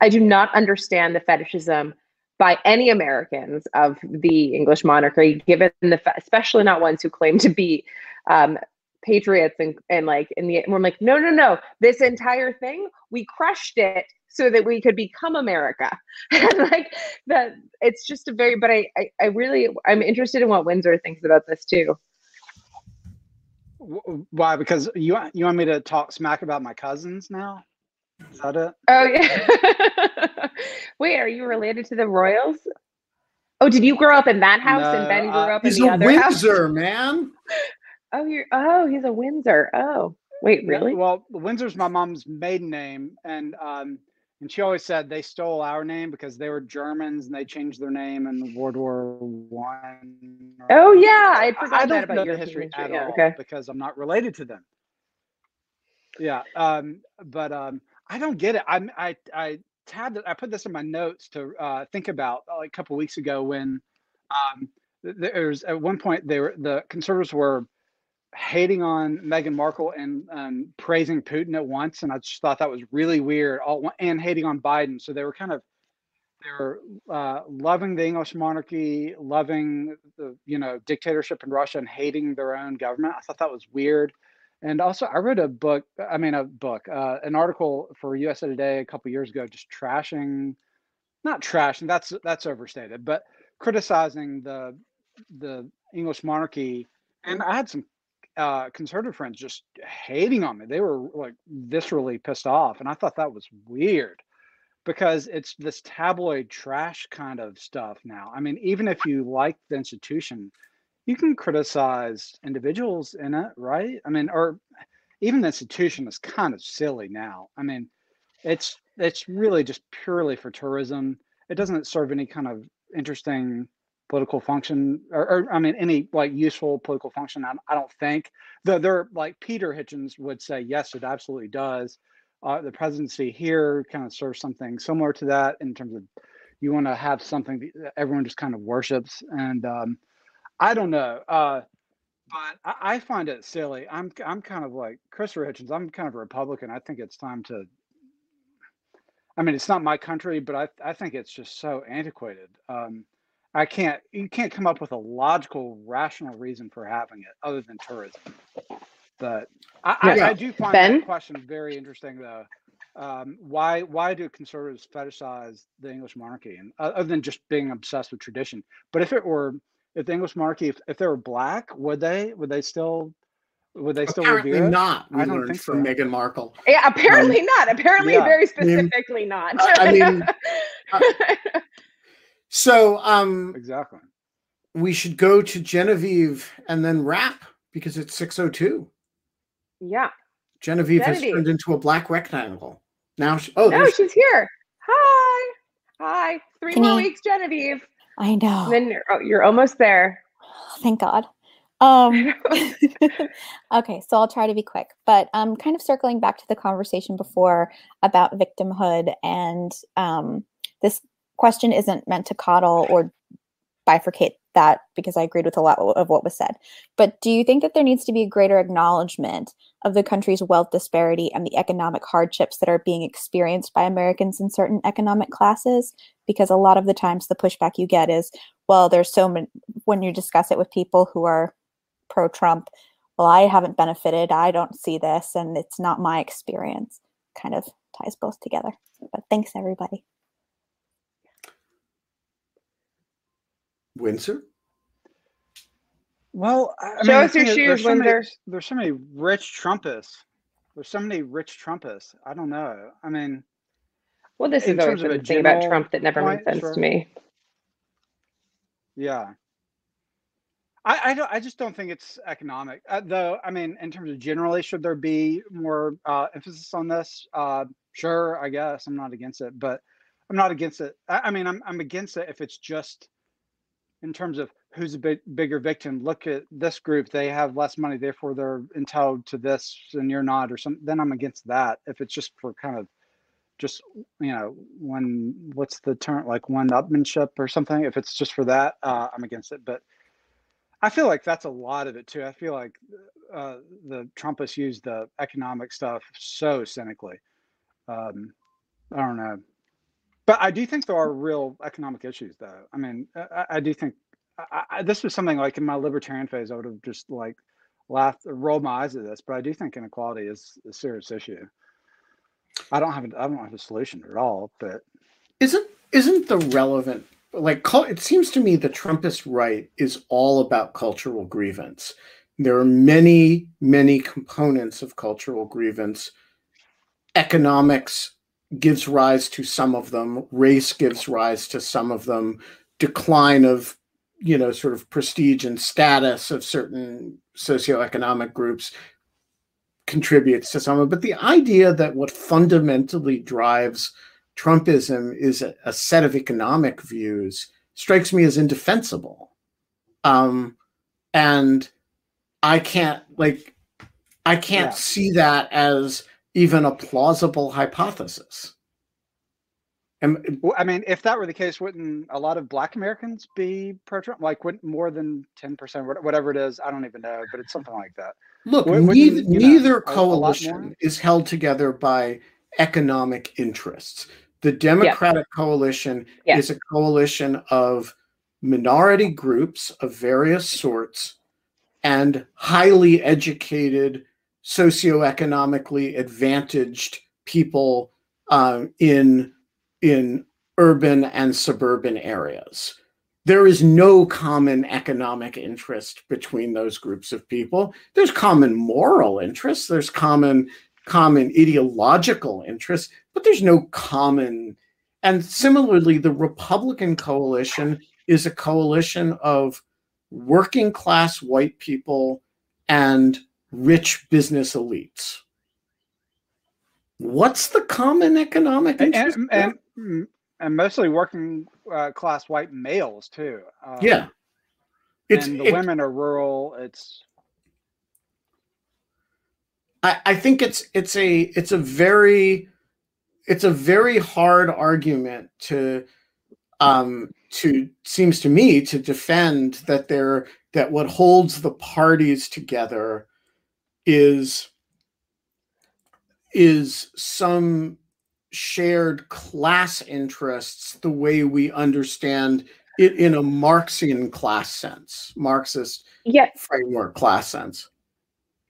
I do not understand the fetishism by any Americans of the English monarchy, given the especially not ones who claim to be um, patriots and, and like in the we're like no no no this entire thing we crushed it so that we could become america. And like that it's just a very but I, I i really i'm interested in what windsor thinks about this too. Why? Because you you want me to talk smack about my cousins now? Is that it? Oh yeah. Wait are you related to the royals? Oh, did you grow up in that house no, and Ben grew uh, up in the other Windsor, house? Windsor, man. Oh, you're oh, he's a Windsor. Oh, wait, really? Well, Windsor's my mom's maiden name, and um, and she always said they stole our name because they were Germans and they changed their name in World War One. Oh yeah, I forgot I that about know your history at yeah, all okay. because I'm not related to them. Yeah, um, but um, I don't get it. I'm I I tabbed it. I put this in my notes to uh, think about like a couple weeks ago when um, there was at one point they were the conservatives were hating on Meghan Markle and um, praising Putin at once, and I just thought that was really weird. All and hating on Biden, so they were kind of they were uh, loving the English monarchy, loving the you know dictatorship in Russia, and hating their own government. I thought that was weird. And also, I read a book. I mean, a book, uh, an article for USA Today a couple years ago, just trashing, not trashing. That's that's overstated, but criticizing the the English monarchy. And I had some uh, conservative friends just hating on me. They were like viscerally pissed off, and I thought that was weird because it's this tabloid trash kind of stuff now. I mean, even if you like the institution, you can criticize individuals in it, right? I mean, or even the institution is kind of silly now. I mean, it's it's really just purely for tourism. It doesn't serve any kind of interesting political function or, or I mean any like useful political function. I, I don't think. Though they're like Peter Hitchens would say, yes, it absolutely does. Uh, the presidency here kind of serves something similar to that in terms of you want to have something that everyone just kind of worships and um, I don't know. Uh, but I, I find it silly. I'm I'm kind of like Christopher Hitchens. I'm kind of a Republican. I think it's time to. I mean, it's not my country, but I I think it's just so antiquated. Um, I can't you can't come up with a logical, rational reason for having it other than tourism. But I, I, Yeah. I do find Ben? that question very interesting, though. Um, why why do conservatives fetishize the English monarchy, and uh, other than just being obsessed with tradition? But if it were if the English monarchy, if, if they were black, would they would they still would they still Apparently revere it? not. We I don't learned think from so. Meghan Markle. Yeah, apparently not. Apparently, yeah. very I mean- specifically not. I mean, So um, Exactly. we should go to Genevieve and then wrap because it's 602. yeah. Genevieve, has turned into a black rectangle. Now, she, oh, No, there's- she's here. Hi. Hi. Three Can more you- weeks, Genevieve. I know. And then you're, oh, you're almost there. Thank God. Um, okay, so I'll try to be quick, but um, kind of circling back to the conversation before about victimhood, and um, this question isn't meant to coddle or bifurcate that because I agreed with a lot of what was said. But do you think that there needs to be a greater acknowledgement of the country's wealth disparity and the economic hardships that are being experienced by Americans in certain economic classes? Because a lot of the times the pushback you get is, well, there's so many, when you discuss it with people who are pro Trump, well, I haven't benefited. I don't see this, and it's not my experience. Kind of ties both together. But thanks, everybody. Windsor. Well, I I Show mean, us the your is, shoes, there's so many- Windsor. there's so many rich Trumpists. There's so many rich Trumpists. I don't know. I mean, Well, this In is always terms of been a the thing about Trump that never point, made sense sure. to me. yeah. I, I, don't, I just don't think it's economic. Uh, though, I mean, in terms of generally, should there be more uh, emphasis on this? Uh, sure, I guess. I'm not against it, but I'm not against it. I, I mean, I'm, I'm against it if it's just in terms of who's a big, bigger victim. Look at this group; they have less money, therefore they're entitled to this, and you're not, or something. Then I'm against that. If it's just for kind of just you know one what's the term like one upmanship or something if it's just for that uh, i'm against it but i feel like that's a lot of it too i feel like uh, the trumpists use the economic stuff so cynically um, i don't know but i do think there are real economic issues though i mean uh, i, I do think I, I, this was something like in my libertarian phase i would have just like laughed rolled my eyes at this but i do think inequality is a serious issue I don't have I don't have a solution at all, but Isn't isn't the relevant like it seems to me the Trumpist right is all about cultural grievance. There are many many components of cultural grievance. Economics gives rise to some of them. Race gives rise to some of them. Decline of you know sort of prestige and status of certain socioeconomic groups contributes to some of it. But the idea that what fundamentally drives Trumpism is a, a set of economic views strikes me as indefensible. Um, and I can't like I can't Yeah. see that as even a plausible hypothesis. And I mean, if that were the case, wouldn't a lot of Black Americans be pro-Trump? Like, wouldn't more than ten percent, whatever it is? I don't even know, but it's something like that. Look, wouldn't, neither, you know, neither a- a lot more? coalition is held together by economic interests. The Democratic coalition Yeah. is a coalition of minority groups of various sorts and highly educated, socioeconomically advantaged people um, in in urban and suburban areas. There is no common economic interest between those groups of people. There's common moral interests. There's common common ideological interests, but there's no common. And similarly, the Republican coalition is a coalition of working class white people, and rich business elites. What's the common economic interest? and, and, and mostly working uh, class white males too. Um, yeah, it's and the it- women are rural. It's I, I think it's it's a it's a very it's a very hard argument to um to seems to me to defend that there that what holds the parties together is is some shared class interests the way we understand it in a marxian class sense marxist Yeah, framework class sense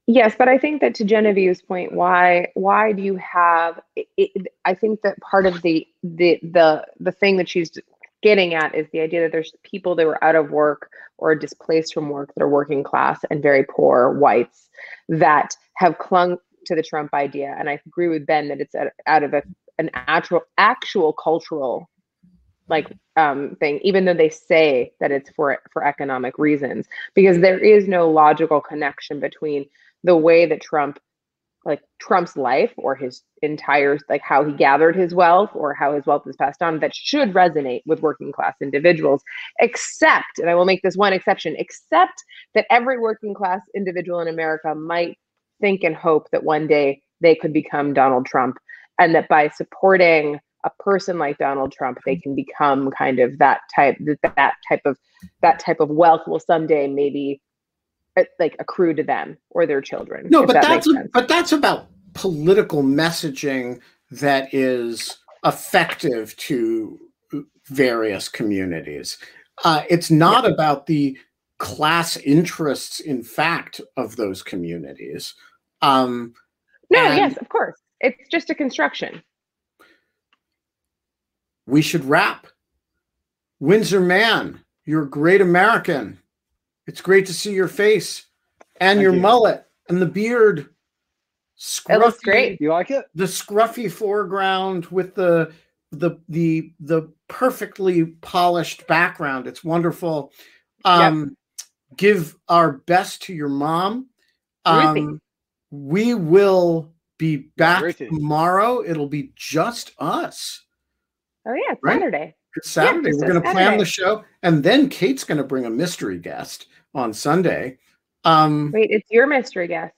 Yes, but I think that to Genevieve's point, why why do you have? It, it, I think that part of the the the the thing that she's getting at is the idea that there's people that were out of work or displaced from work that are working class and very poor whites that have clung to the Trump idea, and I agree with Ben that it's out of a, an actual actual cultural like um, thing, even though they say that it's for for economic reasons, because there is no logical connection between the way that Trump, like Trump's life or his entire, like how he gathered his wealth or how his wealth is passed on, that should resonate with working class individuals, except, and I will make this one exception, except that every working class individual in America might think and hope that one day they could become Donald Trump and that by supporting a person like Donald Trump, they can become kind of that type that that type of that type of wealth will someday maybe like accrue to them or their children. No, but that that's sense. but that's about political messaging that is effective to various communities. Uh, it's not about the class interests, in fact, of those communities. Um, no, yes, of course. It's just a construction. we should wrap. Windsor Mann, you're a great American. It's great to see your face and Thank your you. mullet and the beard. It looks great. you like it? the scruffy foreground with the the the the perfectly polished background it's wonderful um give our best to your mom um we will be back Ruthie. tomorrow it'll be just us Oh yeah, it's Right? Saturday. Saturday just we're going to plan the show and then kate's going to bring a mystery guest on sunday. Um Wait, it's your mystery guest.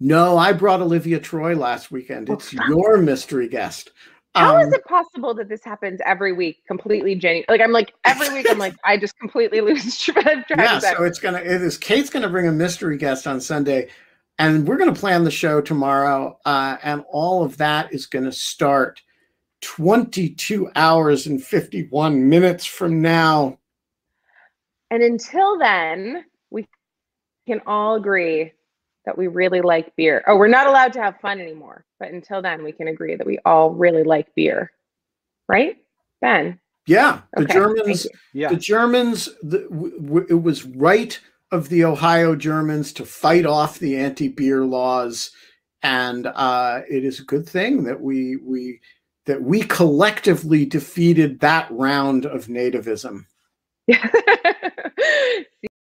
no i brought olivia troye last weekend. It's your mystery guest. How is Um, it possible that this happens every week, completely genuine? Like I'm like every week, I'm like I just completely lose track yeah so it's gonna it is kate's gonna bring a mystery guest on sunday and we're gonna plan the show tomorrow uh, and all of that is gonna start 22 hours and 51 minutes from now And until then, we can all agree that we really like beer. Oh, we're not allowed to have fun anymore. But until then, we can agree that we all really like beer. Right? Ben. yeah the Okay, germans. Yeah. the germans the, w- w- it was right of the ohio germans to fight off the anti-beer laws and uh, it is a good thing that we we that we collectively defeated that round of nativism.